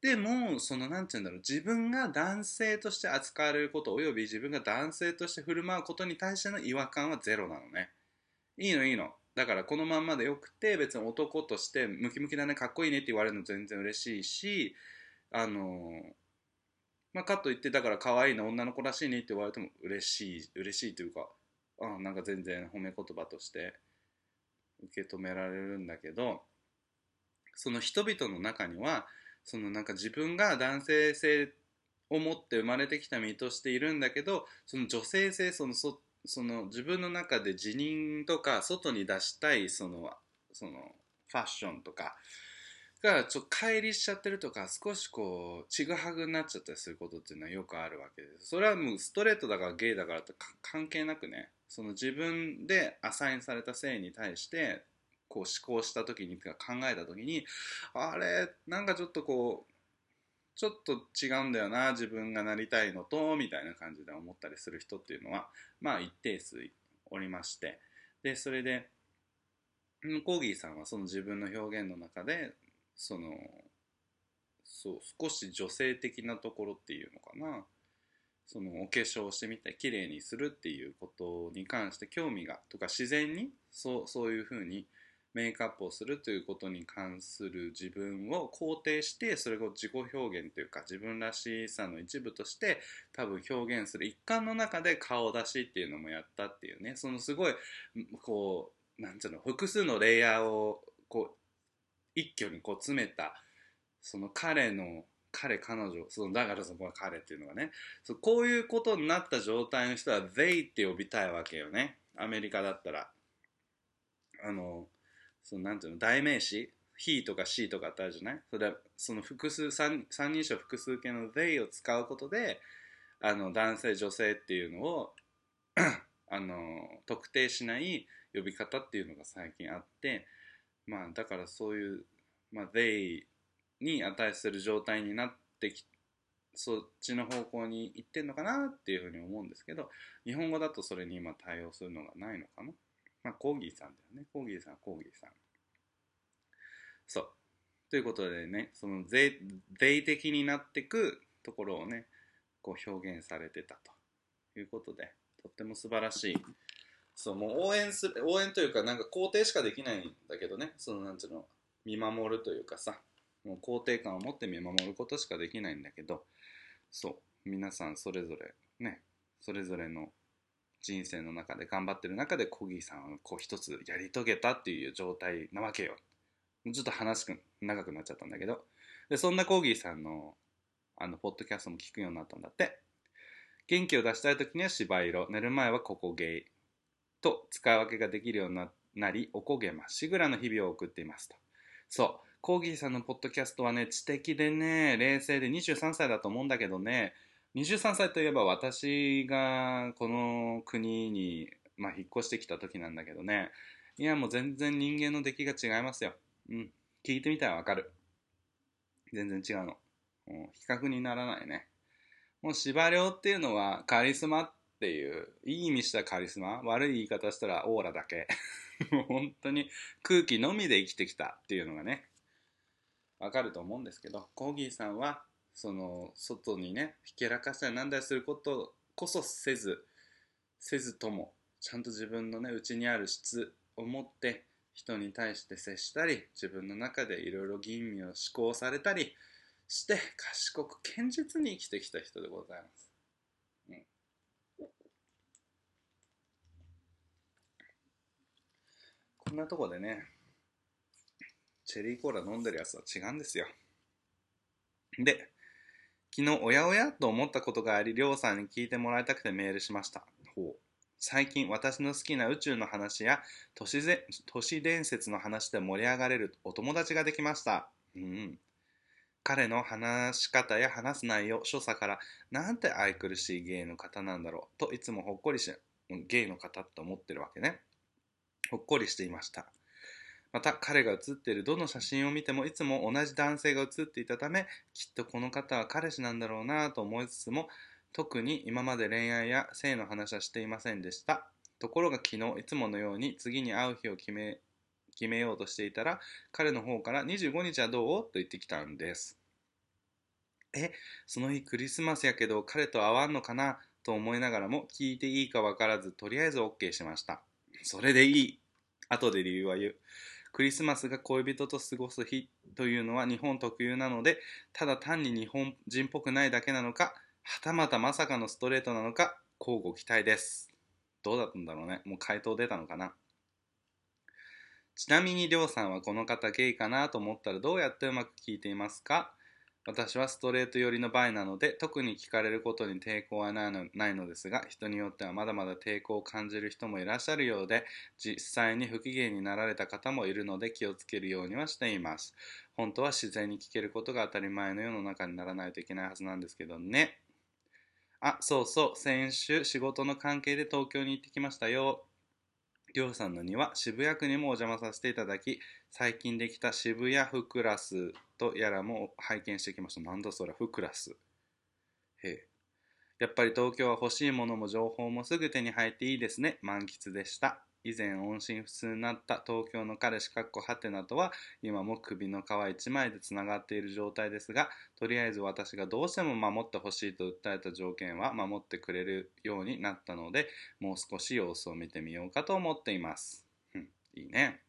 でもそのなんていうんだろう自分が男性として扱われることおよび自分が男性として振る舞うことに対しての違和感はゼロなのねいいのいいのだからこのまんまでよくて別に男としてムキムキだねかっこいいねって言われるの全然嬉しいしあのまあ、かといってだから可愛いの女の子らしいねって言われても嬉しい嬉しいというかあなんか全然褒め言葉として受け止められるんだけどその人々の中にはそのなんか自分が男性性を持って生まれてきた身としているんだけどその女性性そのそその自分の中で自認とか外に出したいそのそのファッションとかがちょっと乖離しちゃってるとか少しこうちぐはぐになっちゃったりすることっていうのはよくあるわけですそれはもうストレートだからゲイだからって関係なくねその自分でアサインされた性に対してこう思考した時に考えた時にあれなんかちょっとこうちょっと違うんだよな自分がなりたいのとみたいな感じで思ったりする人っていうのはまあ一定数おりまして。でそれでコーギーさんはその自分の表現の中でそのそう少し女性的なところっていうのかな。そのお化粧してみて綺麗にするっていうことに関して興味がとか自然にそうそういうふうにメイクアップをするということに関する自分を肯定してそれを自己表現というか自分らしさの一部として多分表現する一環の中で顔出しっていうのもやったっていうね。そのすごいこうなんていうの複数のレイヤーをこう一挙にこう詰めたその彼の彼彼女そのだからそこは彼っていうのがねそこういうことになった状態の人は they って呼びたいわけよね。アメリカだったら。あのそのなんていうの代名詞？he とか she とかってあるじゃない？それはその複数三三人称複数形の they を使うことであの男性女性っていうのを あの特定しない呼び方っていうのが最近あってまあだからそういう、まあ、they に値する状態になってきそっちの方向に行ってんのかなっていうふうに思うんですけど日本語だとそれに今対応するのがないのかな。まあコーギーさんだよね。コーギーさんコーギーさん。そう。ということでねその税税的になってくところをねこう表現されてたということでとっても素晴らしいそうもう応援する応援というかなんか肯定しかできないんだけどね。そのなんていうの見守るというかさ。もう肯定感を持って見守ることしかできないんだけど。そう。皆さんそれぞれね。それぞれの人生の中で頑張ってる中でコギーさんはこう一つやり遂げたっていう状態なわけよ。ちょっと話く長くなっちゃったんだけど。でそんなコギーさんのあのポッドキャストも聞くようになったんだって。元気を出したい時には芝色寝る前はここゲイ。と使い分けができるようになり、おこげまっしぐらの日々を送っていますと。そう。コーギーさんのポッドキャストはね、知的でね、冷静で23歳だと思うんだけどね、23歳といえば私がこの国に、まあ、引っ越してきた時なんだけどね、いやもう全然人間の出来が違いますよ。うん。聞いてみたらわかる。全然違うの。比較にならないね。もう司馬遼っていうのはカリスマっっていういい意味したカリスマ悪い言い方したらオーラだけ。もう本当に空気のみで生きてきたっていうのがねわかると思うんですけどコーギーさんはその外にねひけらかしたりなんだりすることこそせずせずともちゃんと自分のね内にある質を持って人に対して接したり自分の中でいろいろ吟味を思考されたりして賢く堅実に生きてきた人でございます。こんなとこでね、チェリーコーラ飲んでるやつは違うんですよ。で、昨日おやおやと思ったことがあり、りょうさんに聞いてもらいたくてメールしました。ほう。最近私の好きな宇宙の話や都市都市伝説の話で盛り上がれるお友達ができました。うん。彼の話し方や話す内容、所作からなんて愛くるしい芸の方なんだろうといつもほっこりし、芸の方と思ってるわけね。ほっこりしていました。また彼が写っているどの写真を見てもいつも同じ男性が写っていたためきっとこの方は彼氏なんだろうなと思いつつも特に今まで恋愛や性の話はしていませんでした。ところが昨日いつものように次に会う日を決め決めようとしていたら彼の方から25日はどう？と言ってきたんですえその日クリスマスやけど彼と会わんのかな？と思いながらも聞いていいかわからずとりあえず OK しました。それでいい。後で理由は言う。クリスマスが恋人と過ごす日というのは日本特有なので、ただ単に日本人っぽくないだけなのか、はたまたまさかのストレートなのか、交互期待です。どうだったんだろうね。もう回答出たのかな。ちなみにりょうさんはこの方ゲイかなと思ったらどうやってうまく聞いていますか？私はストレート寄りの場合なので特に聞かれることに抵抗はないのないのですが人によってはまだまだ抵抗を感じる人もいらっしゃるようで実際に不機嫌になられた方もいるので気をつけるようにはしています。本当は自然に聞けることが当たり前の世の中にならないといけないはずなんですけどね。あそうそう。先週仕事の関係で東京に行ってきましたよ。りょうさんの庭渋谷区にもお邪魔させていただき最近できた渋谷フクラスとやらも拝見してきました。なんだそれフクラス。へえ。やっぱり東京は欲しいものも情報もすぐ手に入っていいですね。満喫でした。以前音信不通になった東京の彼氏かっこはてなとは今も首の皮一枚でつながっている状態ですがとりあえず私がどうしても守ってほしいと訴えた条件は守ってくれるようになったのでもう少し様子を見てみようかと思っています、うん、いいね。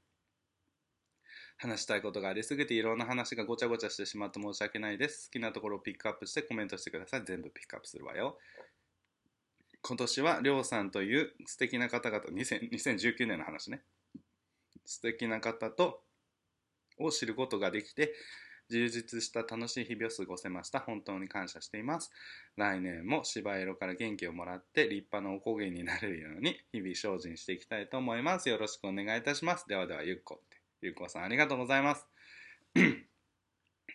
話したいことがありすぎていろんな話がごちゃごちゃしてしまって申し訳ないです。好きなところをピックアップしてコメントしてください。全部ピックアップするわよ。今年はりょうさんという素敵な方々2000 2019年の話ね。素敵な方とを知ることができて充実した楽しい日々を過ごせました。本当に感謝しています。来年も芝色から元気をもらって立派なおこげになれるように日々精進していきたいと思います。よろしくお願いいたします。ではではゆっこゆっこさんありがとうございます。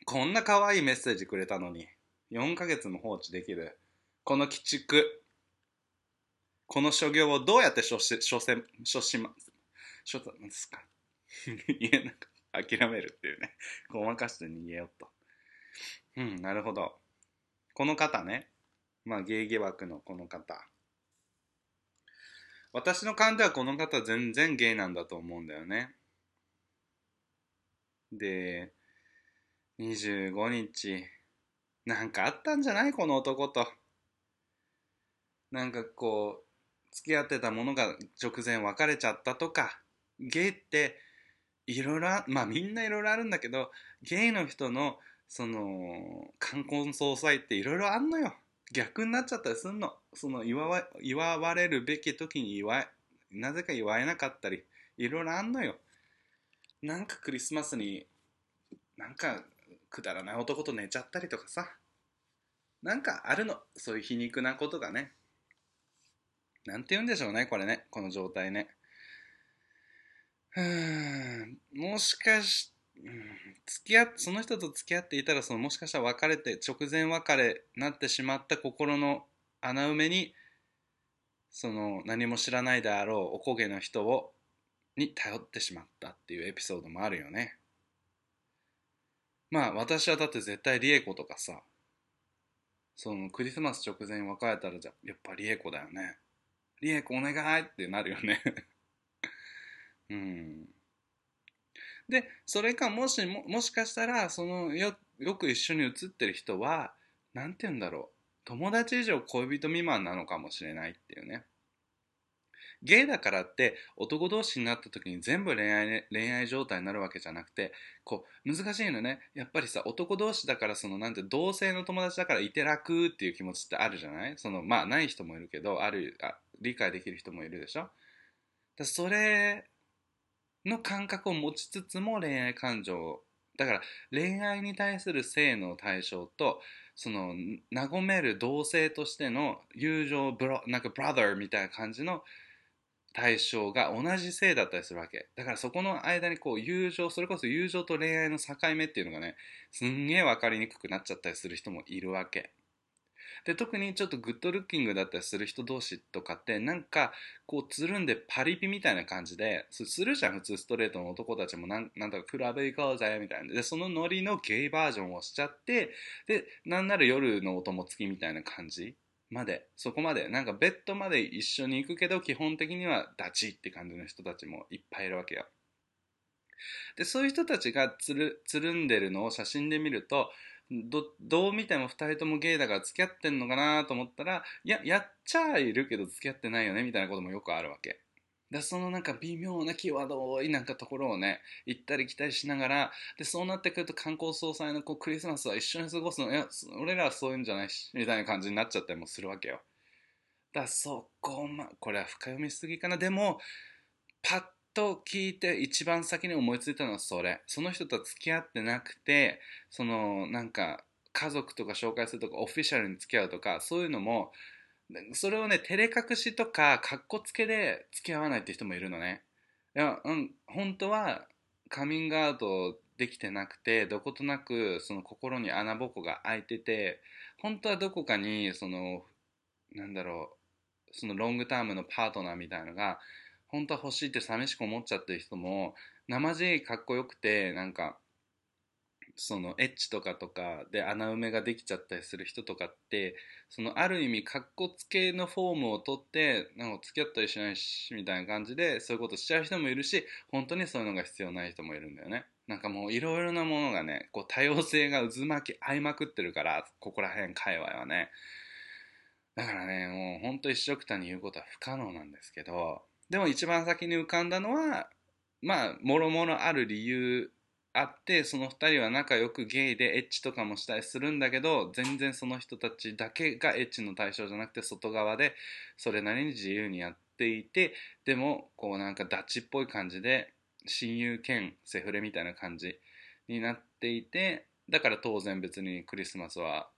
こんな可愛いメッセージくれたのに4ヶ月も放置できるこの鬼畜。この所業をどうやって処し処せ処します処すんですか？言えなく諦めるっていうね。ごまかして逃げようと。うんなるほど。この方ね。まあゲイゲ枠のこの方。私の勘ではこの方全然ゲイなんだと思うんだよね。で25日。なんかあったんじゃない？この男と。なんかこう付き合ってたものが直前別れちゃったとかゲイっていろいろまあみんないろいろあるんだけどゲイの人のその冠婚葬祭っていろいろあんのよ。逆になっちゃったりすんの。その祝わ祝われるべき時に祝えなぜか祝えなかったりいろいろあんのよ。なんかクリスマスになんかくだらない男と寝ちゃったりとかさ。なんかあるの。そういう皮肉なことがね。なんて言うんでしょうねこれね。この状態ね。うん。もしかし、付き合っその人と付き合っていたらそのもしかしたら別れて直前別れなってしまった心の穴埋めにその何も知らないであろうおこげの人をに頼ってしまったっていうエピソードもあるよね。まあ私はだって絶対リエコとかさそのクリスマス直前別れたらじゃやっぱリエコだよね。リエコお願いってなるよね。うん。でそれかもしももしかしたらそのよよく一緒に写ってる人は何て言うんだろう。友達以上恋人未満なのかもしれないっていうね。ゲイだからって男同士になった時に全部恋愛恋愛状態になるわけじゃなくてこう難しいのね。やっぱりさ男同士だからそのなんて同性の友達だからいて楽っていう気持ちってあるじゃない？そのまあない人もいるけどあるあ理解できる人もいるでしょ？だそれの感覚を持ちつつも恋愛感情だから恋愛に対する性の対象とその和める同性としての友情ブロなんかブラザーみたいな感じの対象が同じ性だったりするわけ。だからそこの間にこう友情それこそ友情と恋愛の境目っていうのがねすんげえ分かりにくくなっちゃったりする人もいるわけ。で特にちょっとグッドルッキングだったりする人同士とかってなんかこうつるんでパリピみたいな感じでするじゃん普通ストレートの男たちも。なんなんだかクラブ行こうぜみたいな。でそのノリのゲイバージョンをしちゃってでなんなら夜のお供付きみたいな感じまで。そこまで。なんかベッドまで一緒に行くけど基本的にはダチって感じの人たちもいっぱいいるわけよ。でそういう人たちがつるつるんでるのを写真で見るとどどう見ても2人ともゲイだから付き合ってんのかなと思ったらいややっちゃいるけど付き合ってないよねみたいなこともよくあるわけ。でそのなんか微妙な際どいなんかところをね行ったり来たりしながらでそうなってくると観光総裁のこうクリスマスは一緒に過ごすのいや俺らはそういうんじゃないしみたいな感じになっちゃったりもするわけよ。だそこまこれは深読みすぎかな。でもパッと聞いて一番先に思いついたのはそれ。その人と付き合ってなくてそのなんか家族とか紹介するとかオフィシャルに付き合うとかそういうのもそれをね照れ隠しとかかっこつけで付き合わないって人もいるのね。いやうん本当はカミングアウトできてなくてどことなくその心に穴ぼこが開いてて本当はどこかにそのなんだろうそのロングタームのパートナーみたいなのが本当は欲しいって寂しく思っちゃってる人も生地かっこよくてなんかそのエッチとかとかで穴埋めができちゃったりする人とかってそのある意味かっこつけのフォームをとってなんか付き合ったりしないしみたいな感じでそういうことしちゃう人もいるし本当にそういうのが必要ない人もいるんだよね。なんかもういろいろなものがねこう多様性が渦巻き合いまくってるからここら辺界隈はね。だからねもう本当一緒くたに言うことは不可能なんですけどでも一番先に浮かんだのはまあもろもろある理由あってその2人は仲良くゲイでエッチとかもしたりするんだけど全然その人たちだけがエッチの対象じゃなくて外側でそれなりに自由にやっていてでもこうなんかダチっぽい感じで親友兼セフレみたいな感じになっていてだから当然別にクリスマスは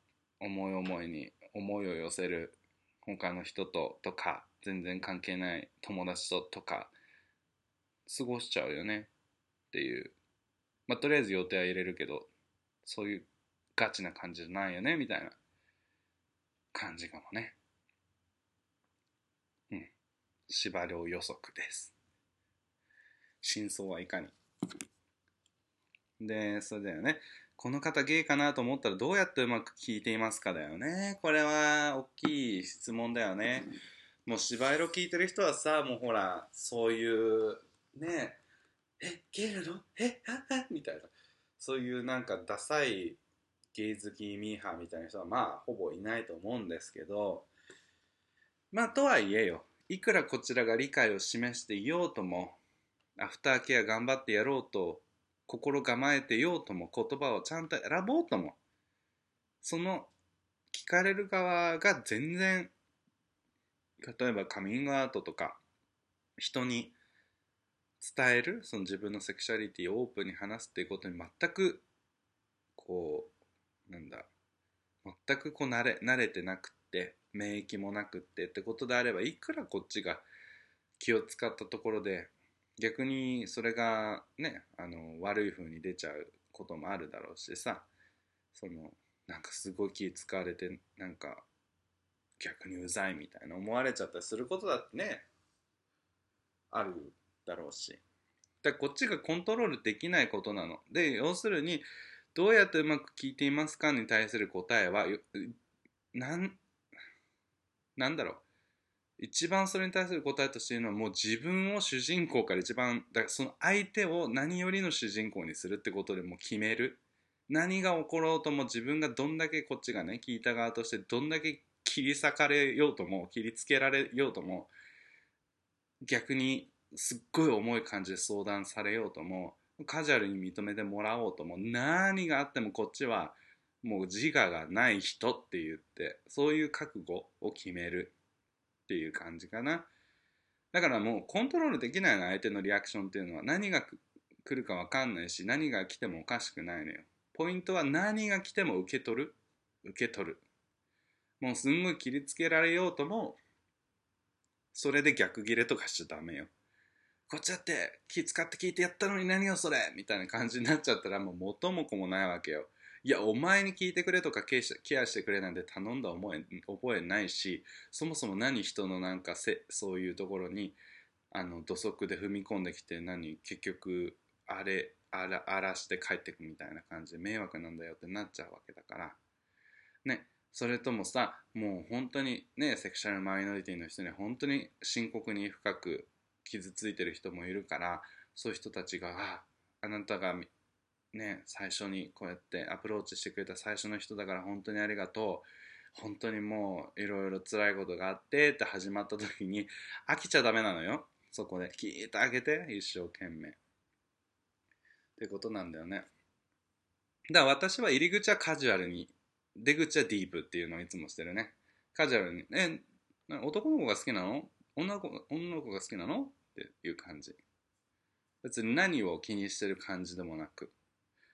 思い思いに思いを寄せる他の人ととか全然関係ない友達ととか過ごしちゃうよねっていうまあ、とりあえず予定は入れるけど、そういうガチな感じじゃないよね、みたいな感じかもね。うん。司法予測です。真相はいかに。で、それだよね。この方ゲイかなと思ったらどうやってうまく聞いていますかだよね。これは大きい質問だよね。もう芝居を聞いてる人はさ、もうほら、そういうね、えゲイなの？えああみたいな。そういうなんかダサいゲイ好きミーハーみたいな人はまあほぼいないと思うんですけど。まあとはいえよ。いくらこちらが理解を示していようともアフターケア頑張ってやろうと心構えてようとも言葉をちゃんと選ぼうともその聞かれる側が全然例えばカミングアウトとか人に伝えるその自分のセクシャリティをオープンに話すっていうことに全くこうなんだ全くこう慣れ慣れてなくって免疫もなくってってことであればいくらこっちが気を使ったところで逆にそれがねあの悪い風に出ちゃうこともあるだろうしさそのなんかすごい気使われてなんか逆にうざいみたいな思われちゃったりすることだってねあるだろうし。だこっちがコントロールできないことなの。で要するにどうやってうまく聞いていますかに対する答えはなんなんだろう。一番それに対する答えとして言うのはもう自分を主人公から一番だからその相手を何よりの主人公にするってことでもう決める。何が起ころうとも自分がどんだけこっちがね聞いた側としてどんだけ切り裂かれようとも切りつけられようとも逆にすっごい重い感じで相談されようともカジュアルに認めてもらおうとも何があってもこっちはもう自我がない人って言ってそういう覚悟を決めるっていう感じかな。だからもうコントロールできないの相手のリアクションっていうのは何が来るか分かんないし何が来てもおかしくないのよ。ポイントは何が来ても受け取る。受け取る。もうすんごい切りつけられようともそれで逆ギレとかしちゃダメよこっちだって気使って聞いてやったのに何よそれみたいな感じになっちゃったらもう元も子もないわけよ。いや、お前に聞いてくれとかケアしてくれなんて頼んだ覚え覚えないし、そもそも何人のなんかせそういうところにあの土足で踏み込んできて何結局あれ荒らして帰ってくみたいな感じで迷惑なんだよってなっちゃうわけだから。ね。それともさ、もう本当にね、セクシャルマイノリティの人に本当に深刻に深く傷ついてる人もいるからそういう人たちがああなたがね最初にこうやってアプローチしてくれた最初の人だから本当にありがとう。本当にもういろいろ辛いことがあってって始まった時に飽きちゃダメなのよ。そこで聞いてあげて一生懸命。ってことなんだよね。だから私は入り口はカジュアルに出口はディープっていうのをいつもしてるね。カジュアルに。え男の子が好きなの？女の子女の子が好きなの？っていう感じ。別に何を気にしてる感じでもなく。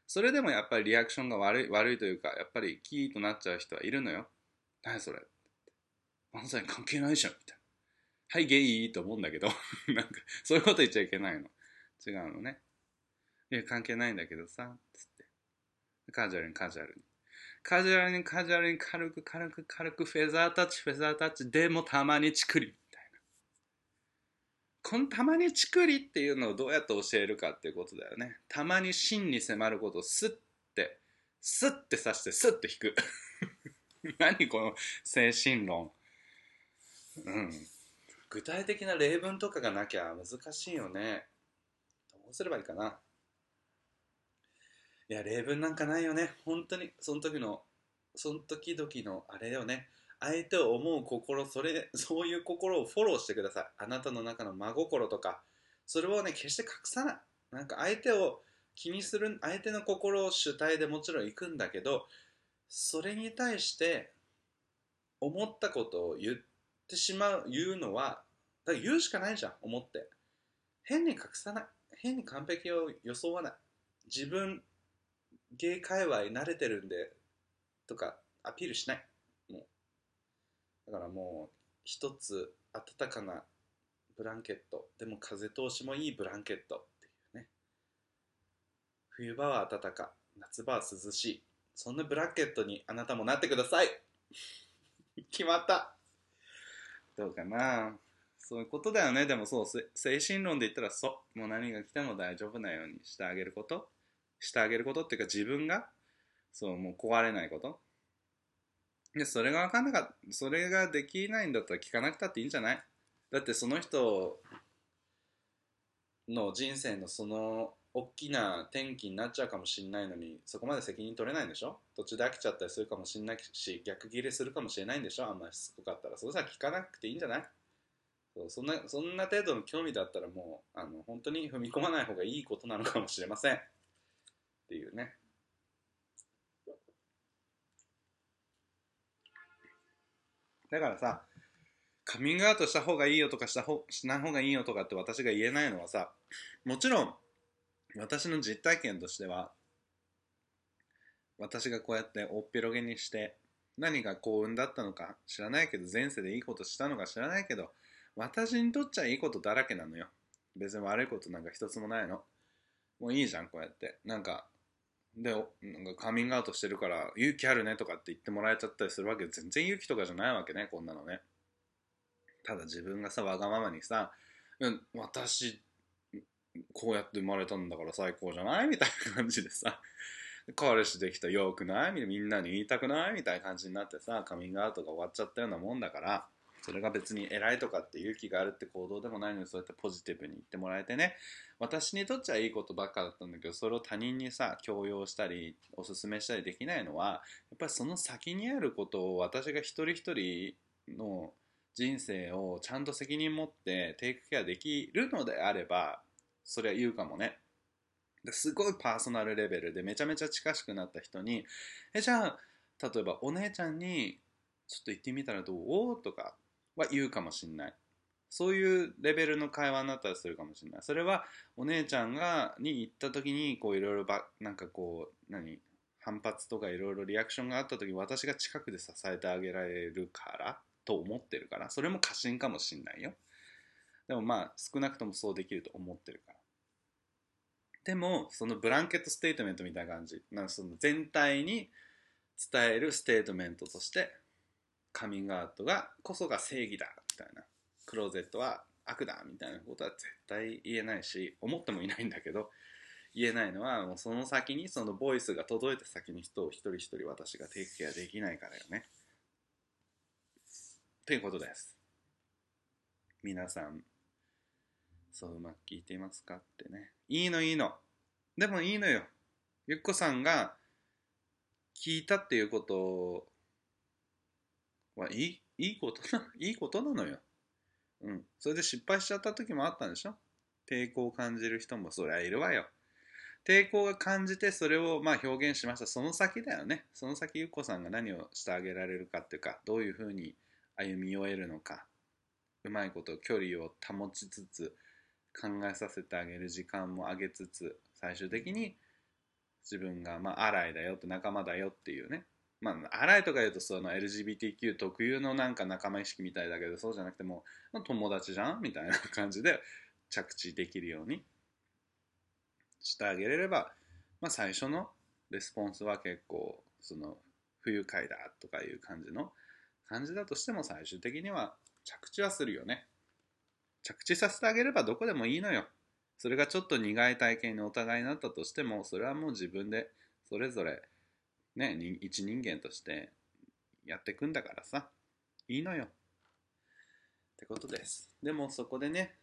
それでもやっぱりリアクションが悪い悪いというかやっぱりキーとなっちゃう人はいるのよ。何それ？漫才関係ないじゃんみたいな。はいゲイと思うんだけど。なんかそういうこと言っちゃいけないの。違うのね。いや関係ないんだけどさつって。カジュアルにカジュアルに。カジュアルにカジュアルに軽く軽く軽くフェザータッチフェザータッチでもたまにチクリみたいな。このたまにチクリっていうのをどうやって教えるかっていうことだよね。たまに真に迫ることをスッてスッて刺してスッて引く。何この精神論。うん。具体的な例文とかがなきゃ難しいよね。どうすればいいかな。いや例文なんかないよね。本当にその時のその時々のあれよね。相手を思う心それそういう心をフォローしてください。あなたの中の真心とか。それをね決して隠さない。なんか相手を気にする相手の心を主体でもちろん行くんだけどそれに対して思ったことを言ってしまう言うのはだから言うしかないじゃん思って。変に隠さない。変に完璧を装わない。自分ゲイ界隈慣れてるんでとかアピールしない。もう。だからもう一つ暖かなブランケット。でも風通しもいいブランケットっていうね。冬場は暖か夏場は涼しい。そんなブランケットにあなたもなってください。決まった。どうかな。そういうことだよね。でもそう精神論で言ったらそう。もう何が来ても大丈夫なようにしてあげること。してあげることっていうか自分がそうもう壊れないこと。でそれが分かんなかったそれができないんだったら聞かなくたっていいんじゃない？だってその人の人生のその大きな転機になっちゃうかもしれないのにそこまで責任取れないんでしょ？途中で飽きちゃったりするかもしれないし逆ギレするかもしれないんでしょ？あんまりしつこかったら。それさ聞かなくていいんじゃない？そうそんなそんな程度の興味だったらもうあの本当に踏み込まない方がいいことなのかもしれません。っていうね。だからさカミングアウトした方がいいよとかした方しない方がいいよとかって私が言えないのはさもちろん私の実体験としては私がこうやっておっぴろげにして何が幸運だったのか知らないけど前世でいいことしたのか知らないけど私にとっちゃいいことだらけなのよ。別に悪いことなんか一つもないの。もういいじゃんこうやって。なんかでなんかカミングアウトしてるから勇気あるねとかって言ってもらえちゃったりするわけで全然勇気とかじゃないわけねこんなのね。ただ自分がさわがままにさ私こうやって生まれたんだから最高じゃない？みたいな感じでさ彼氏できたよくない？みんなに言いたくない？みたいな感じになってさカミングアウトが終わっちゃったようなもんだからそれが別に偉いとかって勇気があるって行動でもないのにそうやってポジティブに言ってもらえてね。私にとっちゃいいことばっかだったんだけどそれを他人にさ強要したりおすすめしたりできないのはやっぱりその先にあることを私が一人一人の人生をちゃんと責任持ってテイクケアできるのであればそれは言うかもね。すごいパーソナルレベルでめちゃめちゃ近しくなった人にえじゃあ例えばお姉ちゃんにちょっと行ってみたらどう？とかは言うかもしんない。そういうレベルの会話になったりするかもしれない。それはお姉ちゃんがに行った時にこういろいろばなんかこう何反発とかいろいろリアクションがあった時私が近くで支えてあげられるからと思ってるから。それも過信かもしんないよ。でもまあ少なくともそうできると思ってるから。でもその blanket statement みたいな感じ。なんその全体に伝えるステートメントとしてカミングアウトがこそが正義だみたいな。クローゼットは悪だみたいなことは絶対言えないし思ってもいないんだけど言えないのはもうその先にその voice が届いた先に人を一人一人私が take care できないからよね。ということです。皆さんそううまく聞いていますかってね。いいのいいの。でもいいのよ。ゆっこさんが聞いたっていうことをはいいいいことな、いいことなのよ。うん。それで失敗しちゃった時もあったんでしょ？抵抗を感じる人もそりゃいるわよ。抵抗が感じてそれをまあ表現しました。その先だよね。その先ゆっこさんが何をしてあげられるかっていうか、どういうふうに歩み終えるのか。うまいこと距離を保ちつつ、考えさせてあげる時間も上げつつ、最終的に自分が、まあ、アライだよって仲間だよっていうねまあ、アライとか言うとその LGBTQ 特有のなんか仲間意識みたいだけどそうじゃなくてもう友達じゃん？みたいな 感じで着地できるようにしてあげれれば、まあ、最初のレスポンスは結構その不愉快だとかいう感じの感じだとしても最終的には着地はするよね。着地させてあげればどこでもいいのよ。それがちょっと苦い体験にお互いになったとしてもそれはもう自分でそれぞれね一人間としてやっていくんだからさ。いいのよ。ってことです。でもそこでね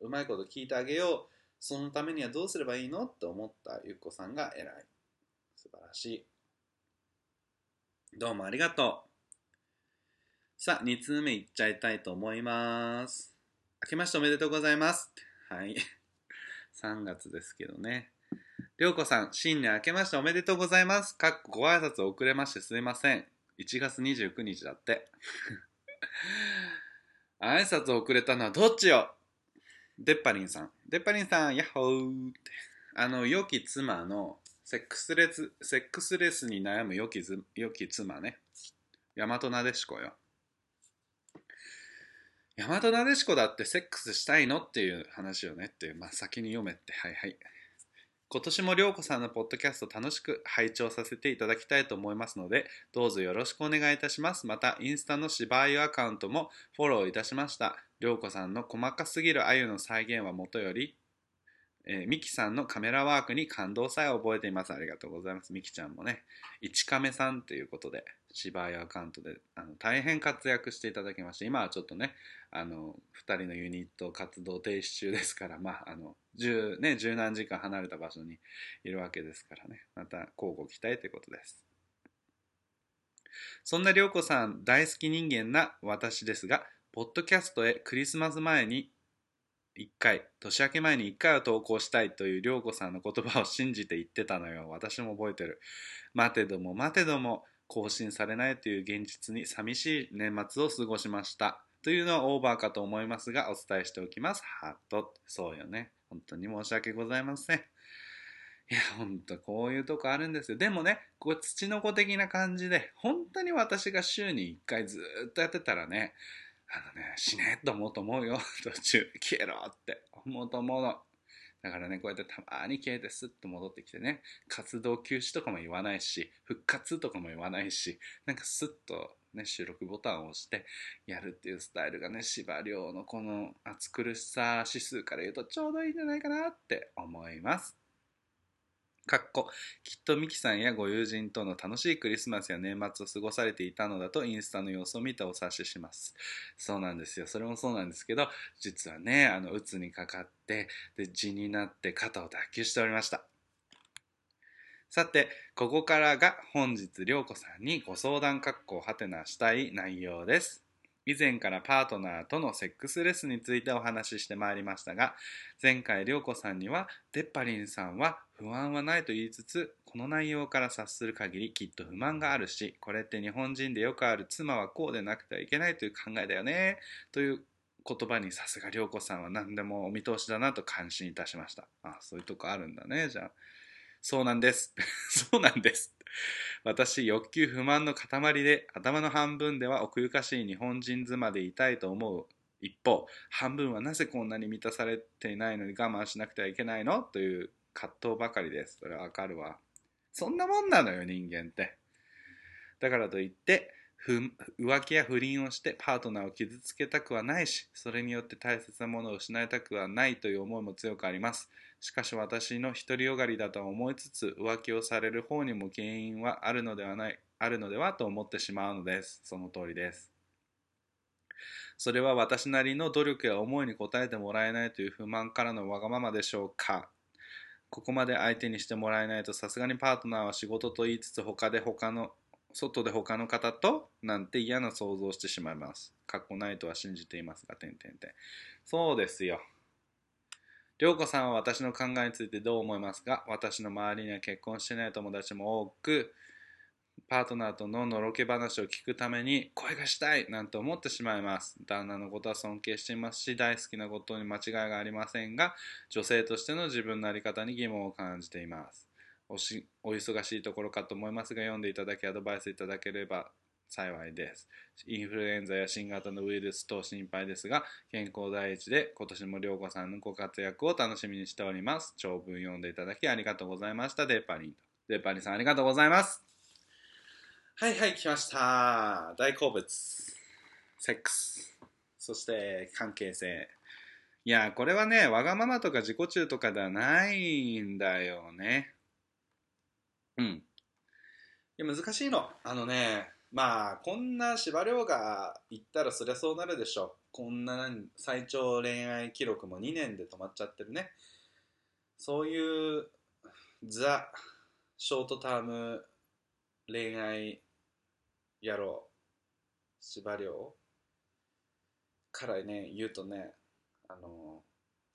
うまいこと聞いてあげよう。そのためにはどうすればいいの？って思ったゆっこさんが偉い。素晴らしい。どうもありがとう。さあ2通目いっちゃいたいと思います。明けましておめでとうございます。はい。3月ですけどね。りょうこさん、新年明けましておめでとうございます。かっこご挨拶遅れましてすいません。1月29日だって。挨拶遅れたのはどっちよ？デッパリンさん。デッパリンさん、ヤッホーって。あの、良き妻の、セックスレス、セックスレスに悩む良き良き妻ね。大和なでしこよ。大和なでしこだってセックスしたいの？っていう話をねっていう、まあ、先に読めってはいはい今年も涼子さんのポッドキャスト楽しく拝聴させていただきたいと思いますのでどうぞよろしくお願いいたしますまたインスタの芝居アカウントもフォローいたしました涼子さんの細かすぎる鮎の再現はもとよりえー、さんのカメラワークに感動さえ覚えています。ありがとうございます。ミキちゃんもね、一カメさんということで、芝居アカウントであの大変活躍していただきまして、今はちょっとね、あの、2人のユニット活動停止中ですから、まあ、あの、十、ね、十何時間離れた場所にいるわけですからね、また交互期待ということです。そんな涼子さん大好き人間な私ですが、ポッドキャストへクリスマス前に1回、年明け前に1回は投稿したいという涼子さんの言葉を信じて言ってたのよ。私も覚えてる。待てども待てども更新されないという現実に寂しい年末を過ごしました。というのはオーバーかと思いますが、お伝えしておきます。ハート。そうよね。本当に申し訳ございません。いや、ほんと、こういうとこあるんですよ。でもね、こう、土の子的な感じで、本当に私が週に1回ずっとやってたらね、あのね、死ねと思うと思うよ。途中、消えろって思うと思うの。だからね、こうやってたまに消えてスッと戻ってきてね、活動休止とかも言わないし、復活とかも言わないし、なんかスッとね、収録ボタンを押してやるっていうスタイルがね、司馬遼のこの暑苦しさ指数から言うとちょうどいいんじゃないかなって思います。かっこきっとミキさんやご友人との楽しいクリスマスや年末を過ごされていたのだとインスタの様子を見てお察しします。そうなんですよ。それもそうなんですけど実はねあのうつにかかってで痔になって肩を脱臼しておりました。さてここからが本日涼子さんにご相談格好はてなしたい内容です。以前からパートナーとのセックスレスについてお話ししてまいりましたが前回涼子さんにはデッパリンさんは不安はないと言いつつこの内容から察する限りきっと不満があるしこれって日本人でよくある妻はこうでなくてはいけないという考えだよね。という言葉にさすが涼子さんは何でもお見通しだなと感心いたしました。あそういうとこあるんだねじゃあ。そうなんです そうなんです私、欲求不満の塊で、頭の半分では奥ゆかしい日本人妻でいたいと思う一方、半分はなぜこんなに満たされていないのに我慢しなくてはいけないの？という葛藤ばかりです。それはわかるわ。そんなもんなのよ、人間って。だからといって、浮気や不倫をしてパートナーを傷つけたくはないし、それによって大切なものを失いたくはないという思いも強くあります。しかし私の独りよがりだと思いつつ浮気をされる方にも原因はあるのではないあるのではと思ってしまうのですその通りですそれは私なりの努力や思いに応えてもらえないという不満からのわがままでしょうかここまで相手にしてもらえないとさすがにパートナーは仕事と言いつつ他で他の外で他の方となんて嫌な想像をしてしまいます。かっこないとは信じていますが、てんてんてん。そうですよ。涼子さんは私の考えについてどう思いますか？私の周りには結婚してない友達も多く、パートナーとののろけ話を聞くために声がしたいなんて思ってしまいます。旦那のことは尊敬していますし、大好きなことに間違いがありませんが、女性としての自分の在り方に疑問を感じています。おしお忙しいところかと思いますが読んでいただきアドバイスいただければ幸いです。インフルエンザや新型のウイルス等心配ですが健康第一で今年も涼子さんのご活躍を楽しみにしております。長文読んでいただきありがとうございました。デーパリンデーパリンさんありがとうございます。はいはい来ました。大好物。セックス。そして関係性。いやこれはねわがままとか自己中とかではないんだよね。うん。いや難しいの。あのねまあこんな司馬遼が言ったらそりゃそうなるでしょこんな最長恋愛記録も2年で止まっちゃってるね。そういうザ・ショートターム恋愛野郎司馬遼からね言うとねあの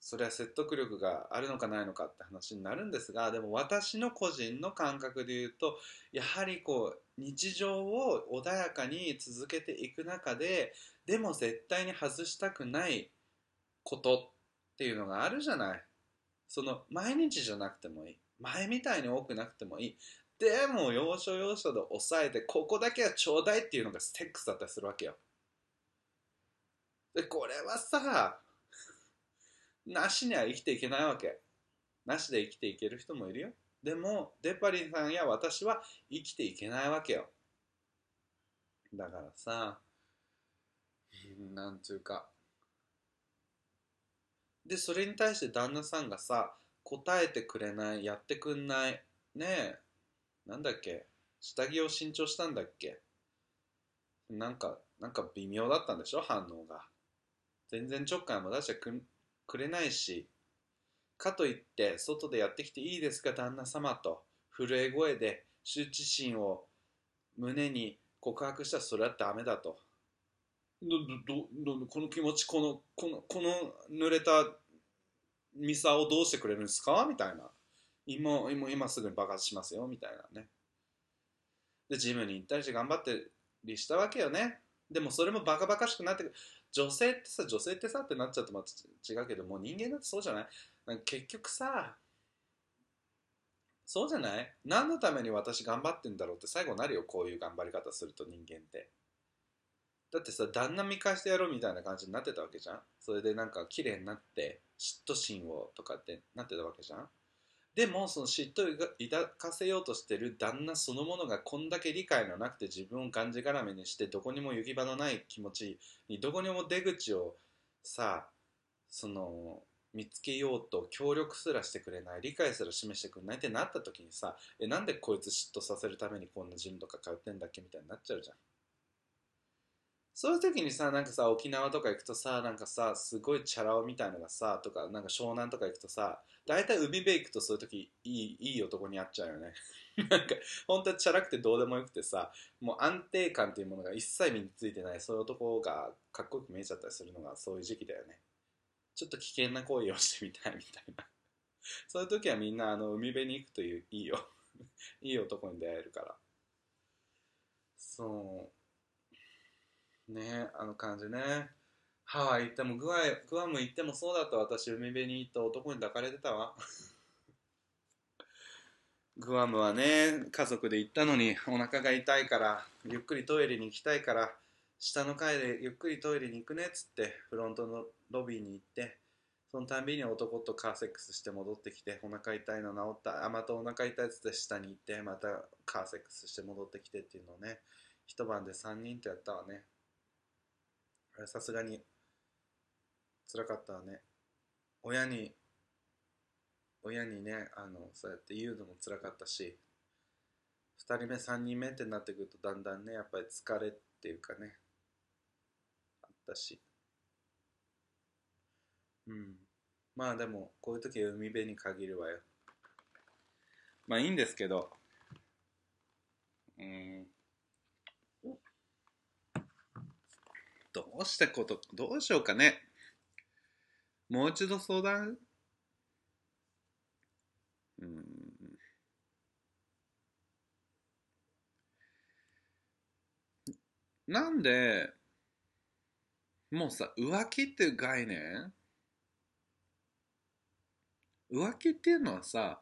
それは説得力があるのかないのかって話になるんですがでも私の個人の感覚で言うとやはりこう日常を穏やかに続けていく中ででも絶対に外したくないことっていうのがあるじゃないその毎日じゃなくてもいい前みたいに多くなくてもいいでも要所要所で抑えてここだけはちょうだいっていうのがステックスだったりするわけよでこれはさなしには生きていけないわけ。なしで生きていける人もいるよ。でも、デパリンさんや私は生きていけないわけよ。だからさ、なんていうか。で、それに対して旦那さんがさ、答えてくれない、やってくんない。ねえ、なんだっけ下着を新調したんだっけなんか、なんか微妙だったんでしょ？反応が。全然ちょっかいも出してくれないし、かといって外でやってきていいですか旦那様と震え声で羞恥心を胸に告白したらそれはダメだと。この気持ちこのこのこの濡れたミサをどうしてくれるんですか？みたいな。今今今すぐに爆発しますよみたいなね。でジムに行ったりして頑張ってりしたわけよね。でもそれもバカバカしくなってくる。女性ってさ女性ってさってなっちゃうとまた違うけどもう人間だってそうじゃない？なんか結局さそうじゃない？何のために私頑張ってんだろうって最後なるよこういう頑張り方すると人間って。だってさ旦那見返してやろうみたいな感じになってたわけじゃん？それでなんか綺麗になって嫉妬心をとかってなってたわけじゃん？でもその嫉妬を抱かせようとしてる旦那そのものがこんだけ理解のなくて自分をがんじがらめにしてどこにも行き場のない気持ちにどこにも出口をさその見つけようと協力すらしてくれない理解すら示してくれないってなった時にさえなんでこいつ嫉妬させるためにこんなジムとか通ってんだっけみたいになっちゃうじゃん。そういう時にさなんかさ沖縄とか行くとさなんかさすごいチャラ男みたいのがさとかなんか湘南とか行くとさ大体海辺行くとそういう時いいいい男に会っちゃうよね。なんか本当はチャラくてどうでもよくてさもう安定感っていうものが一切身についてないそういう男がかっこよく見えちゃったりするのがそういう時期だよね。ちょっと危険な行為をしてみたいみたいな。そういう時はみんなあの海辺に行くといういいよ。いい男に出会えるから。そう。ねあの感じね。ハワイ行ってもグアグアム行ってもそうだった私海辺に行った男に抱かれてたわ。グアムはね家族で行ったのにお腹が痛いからゆっくりトイレに行きたいから下の階でゆっくりトイレに行くねっつってフロントのロビーに行ってそのたんびに男とカーセックスして戻ってきてお腹痛いの治ったあまたお腹痛いっつって下に行ってまたカーセックスして戻ってきてっていうのをね一晩で3人とやったわね。あれさすがに辛かったわね。親に親にねあのそうやって言うのも辛かったし2人目3人目ってなってくるとだんだんねやっぱり疲れっていうかねったし。うん。まあでもこういう時は海辺に限るわよ。まあいいんですけど。うん。どうしてことどうしようかね。もう一度相談？うん。なんでもうさ浮気っていう概念？浮気っていうのはさ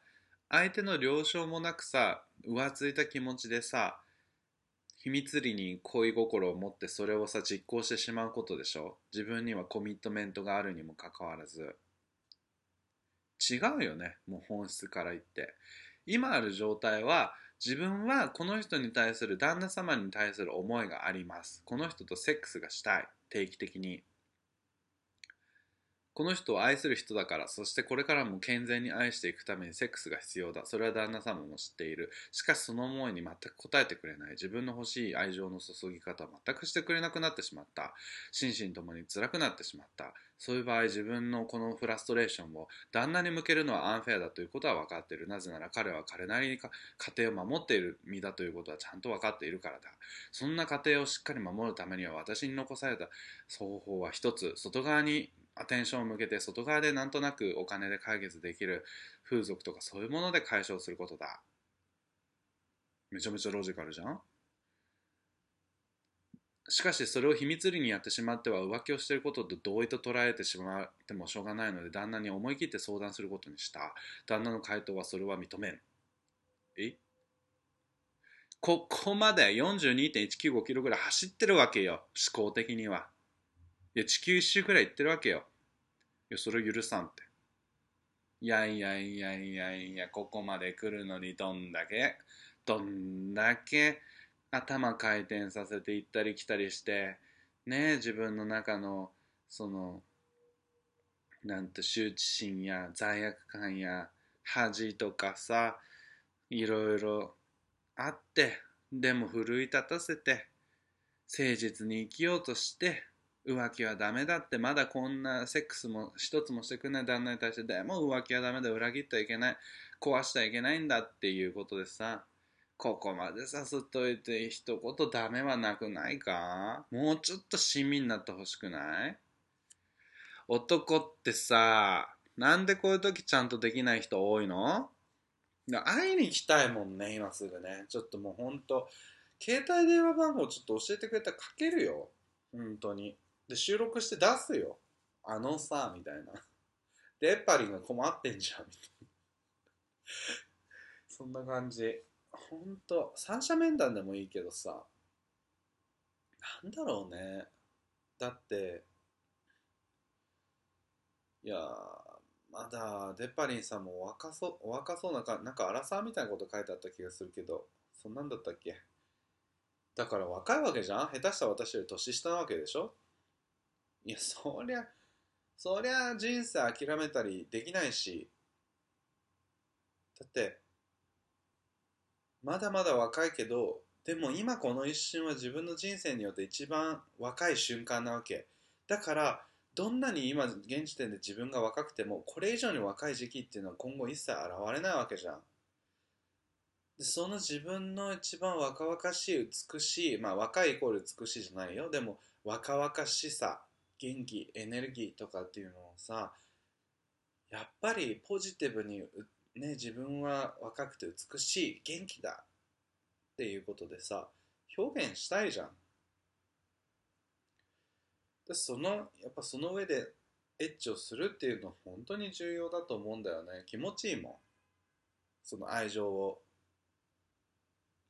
相手の了承もなくさ浮ついた気持ちでさ秘密裏に恋心を持ってそれをさ実行してしまうことでしょ？自分にはコミットメントがあるにもかかわらず。違うよねもう本質から言って。今ある状態は自分はこの人に対する旦那様に対する思いがあります。この人とセックスがしたい。定期的にこの人を愛する人だからそしてこれからも健全に愛していくためにセックスが必要だ。それは旦那様も知っている。しかしその思いに全く応えてくれない。自分の欲しい愛情の注ぎ方を全くしてくれなくなってしまった。心身ともに辛くなってしまった。そういう場合自分のこのフラストレーションを旦那に向けるのはアンフェアだということは分かっている。なぜなら彼は彼なりに家庭を守っている身だということはちゃんと分かっているからだ。そんな家庭をしっかり守るためには私に残された双方は一つ外側にアテンションを向けて外側でなんとなくお金で解決できる風俗とかそういうもので解消することだ。めちゃめちゃロジカルじゃん？しかしそれを秘密裏にやってしまっては浮気をしていることと同意と捉えてしまってもしょうがないので旦那に思い切って相談することにした。旦那の回答はそれは認めん。え？ここまで42.195キロぐらい走ってるわけよ。思考的には。いや、地球一周くらい行ってるわけよ。いや、それを許さんって。いやいやいやいやいや、ここまで来るのにどんだけ、どんだけ？頭回転させて行ったり来たりして、ね自分の中の、その、なんて羞恥心や罪悪感や恥とかさ、いろいろあって、でも奮い立たせて、誠実に生きようとして、浮気はダメだってまだこんなセックスも一つもしてくれない旦那に対してでも浮気はダメだ裏切ってはいけない。壊してはいけないんだっていうことでさ。ここまで誘っといて一言ダメはなくないか？もうちょっと親身になってほしくない？男ってさなんでこういう時ちゃんとできない人多いの？会いに行きたいもんね今すぐね。ちょっともうほんと携帯電話番号ちょっと教えてくれたらかけるよ。本当に。で、収録して出すよ。あのさ、みたいな。で、エッパリンが困ってんじゃん、みたいな。そんな感じ。ほんと、三者面談でもいいけどさ、なんだろうね。だって、いやまだデッパリンさんも若そお若そうなかなんか荒沢みたいなこと書いてあった気がするけどそんなんだったっけ？だから若いわけじゃん？下手した私より年下なわけでしょ？いや、そりゃ、そりゃ人生諦めたりできないし、だって、まだまだ若いけど、でも今この一瞬は自分の人生によって一番若い瞬間なわけ。だから、どんなに今現時点で自分が若くても、これ以上に若い時期っていうのは今後一切現れないわけじゃん。でその自分の一番若々しい美しいまあ若いイコール美しいじゃないよでも若々しさ元気エネルギーとかっていうのをさやっぱりポジティブに、ね、自分は若くて美しい元気だっていうことでさ表現したいじゃん。でそのやっぱその上でエッチをするっていうのは本当に重要だと思うんだよね。気持ちいいもん。その愛情を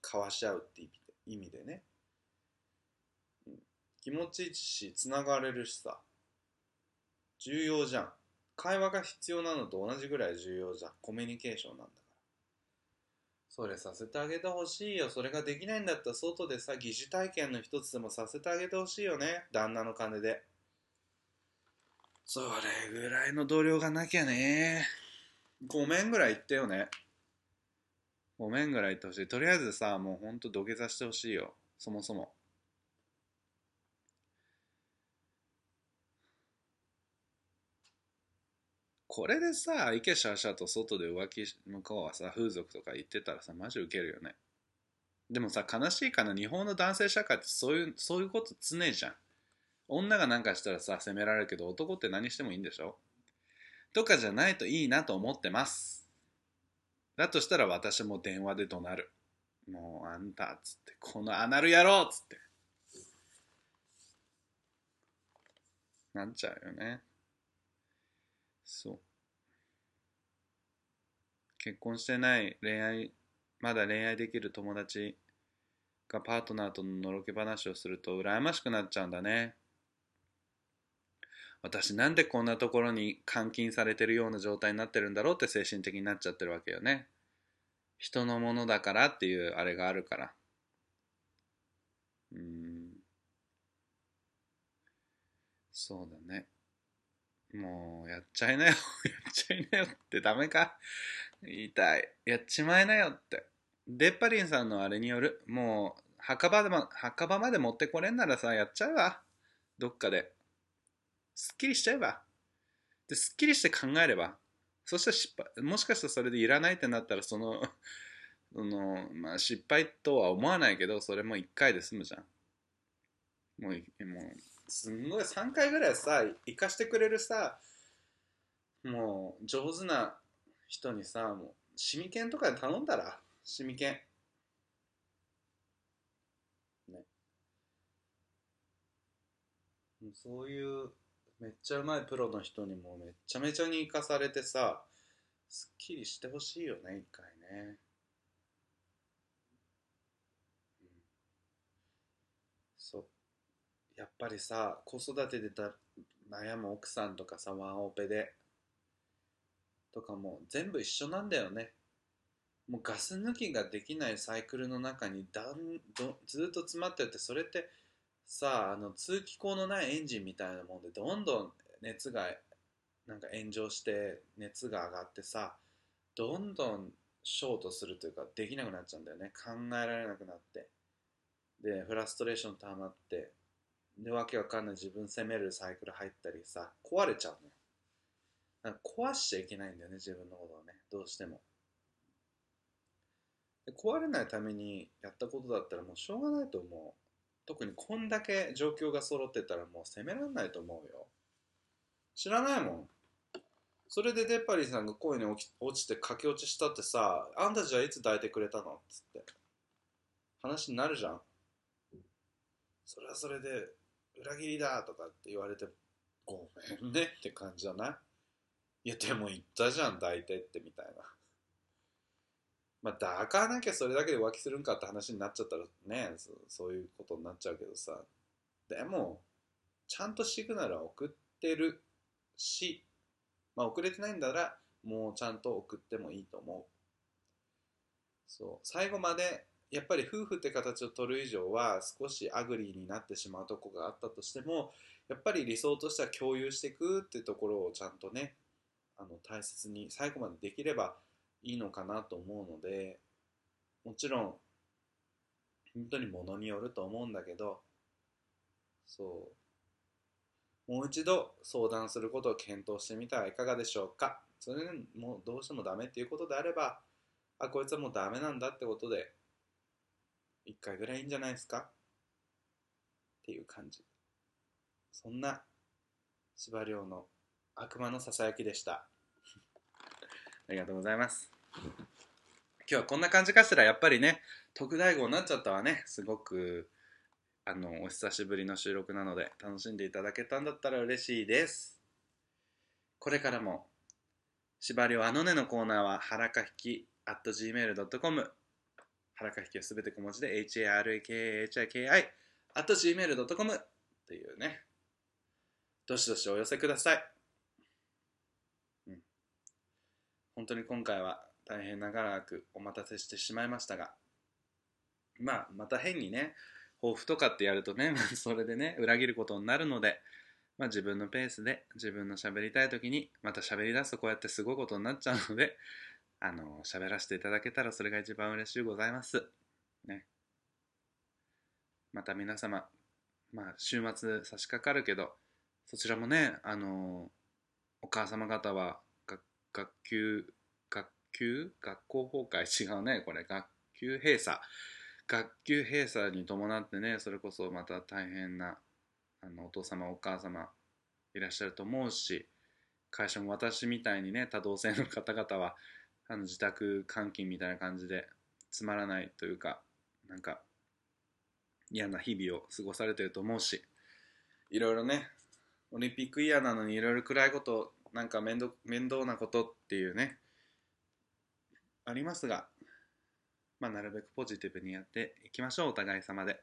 交わし合うって意味でね。気持ちいいし、つながれるしさ。重要じゃん。会話が必要なのと同じぐらい重要じゃん。コミュニケーションなんだから。それさせてあげてほしいよ。それができないんだったら外でさ、疑似体験の一つでもさせてあげてほしいよね。旦那の金で。それぐらいの度量がなきゃね。ごめんぐらい言ってよね。ごめんぐらい言ってほしい。とりあえずさ、もうほんと土下座してほしいよ。そもそも。これでさ、池シャーシャーと外で浮気向こうはさ、風俗とか言ってたらさ、マジウケるよね。でもさ、悲しいかな、日本の男性社会ってそういう、そういうこと常じゃん。女がなんかしたらさ、責められるけど、男って何してもいいんでしょ？とかじゃないといいなと思ってます。だとしたら私も電話で怒鳴る。もうあんたっ、つって、このアナル野郎っつって。なっちゃうよね。そう。結婚してない恋愛まだ恋愛できる友達がパートナーとののろけ話をすると羨ましくなっちゃうんだね。私なんでこんなところに監禁されてるような状態になってるんだろうって精神的になっちゃってるわけよね。人のものだからっていうあれがあるから。うん。そうだね。もうやっちゃいなよ。やっちゃいなよってダメか。言いたい。やっちまいなよって。デッパリンさんのあれによる。もう墓場でも墓場まで持ってこれんならさやっちゃうわ。どっかで。すっきりしちゃえばですっきりして考えれば。そしたら失敗もしかしたらそれでいらないってなったらその その、まあ、失敗とは思わないけどそれも1回で済むじゃん。もうもうすんごい3回ぐらいさ生かしてくれるさもう上手な人にさもうシミケンとかで頼んだらシミケン。ね。そういうめっちゃうまいプロの人にもめちゃめちゃに生かされてさすっきりしてほしいよね一回ね、うん、そうやっぱりさ子育てでた悩む奥さんとかさワンオペでとかも全部一緒なんだよね。もうガス抜きができないサイクルの中にだんどずっと詰まっててそれってさあの通気口のないエンジンみたいなもんでどんどん熱がなんか炎上して熱が上がってさどんどんショートするというかできなくなっちゃうんだよね。考えられなくなって。でフラストレーション溜まってでわけわかんない自分責めるサイクル入ったりさ壊れちゃうのよ壊しちゃいけないんだよね自分のことをね。どうしても。で壊れないためにやったことだったらもうしょうがないと思う。特にこんだけ状況が揃ってたらもう責められないと思うよ。知らないもん。それでデッパリーさんが恋に落ちて駆け落ちしたってさあんたじゃいつ抱いてくれたのっつって。話になるじゃん。それはそれで裏切りだとかって言われてごめんねって感じじゃない？いやでも言ったじゃん抱いてってみたいな。まあ抱かなきゃそれだけで浮気するんかって話になっちゃったらねそそういうことになっちゃうけどさ。でもちゃんとシグナルは送ってるし、まあ、送れてないんならもうちゃんと送ってもいいと思う。そう。最後までやっぱり夫婦って形を取る以上は少し ugly になってしまうとこがあったとしてもやっぱり理想としては共有していくっていうところをちゃんとねあの大切に最後までできればいいのかなと思うのでもちろん本当にものによると思うんだけどそう。もう一度相談することを検討してみてはいかがでしょうか。それでもうどうしてもダメっていうことであればあこいつはもうダメなんだってことで一回ぐらいいいんじゃないですか？っていう感じ。そんな司馬遼の悪魔のささやきでした。ありがとうございます。今日はこんな感じかしら？やっぱりね特大号になっちゃったわね。すごくあのお久しぶりの収録なので楽しんでいただけたんだったら嬉しいです。これからも縛りをあのねのコーナーははらかひき at gmail.com はらかきはすべて小文字で harakahiki at gmail.com というね。どしどしお寄せください、うん、本当に今回は大変長らくお待たせしてしまいましたがまあまた変にね抱負とかってやるとね それでね裏切ることになるのでまあ、自分のペースで自分の喋りたい時にまた喋り出すとこうやってすごいことになっちゃうのであの喋らせていただけたらそれが一番嬉しいございます。ね。また皆様まあ週末差し掛かるけどそちらもねあのお母様方は学級学級学校崩壊違うねこれ学級閉鎖。学級閉鎖に伴ってねそれこそまた大変なあのお父様お母様いらっしゃると思うし会社も私みたいにね多動性の方々はあの自宅監禁みたいな感じでつまらないというかなんか嫌な日々を過ごされてると思うしいろいろねオリンピックイヤーなのにいろいろ暗いことなんか面倒面倒なことっていうねありますが、まあ、なるべくポジティブにやっていきましょう、お互い様で。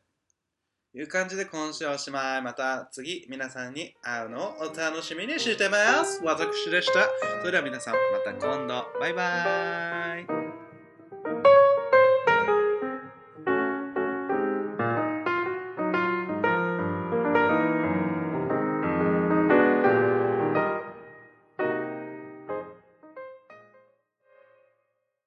いう感じで今週おしまい。また次皆さんに会うのをお楽しみにしてます。私でした。それでは皆さんまた今度。バイバーイ。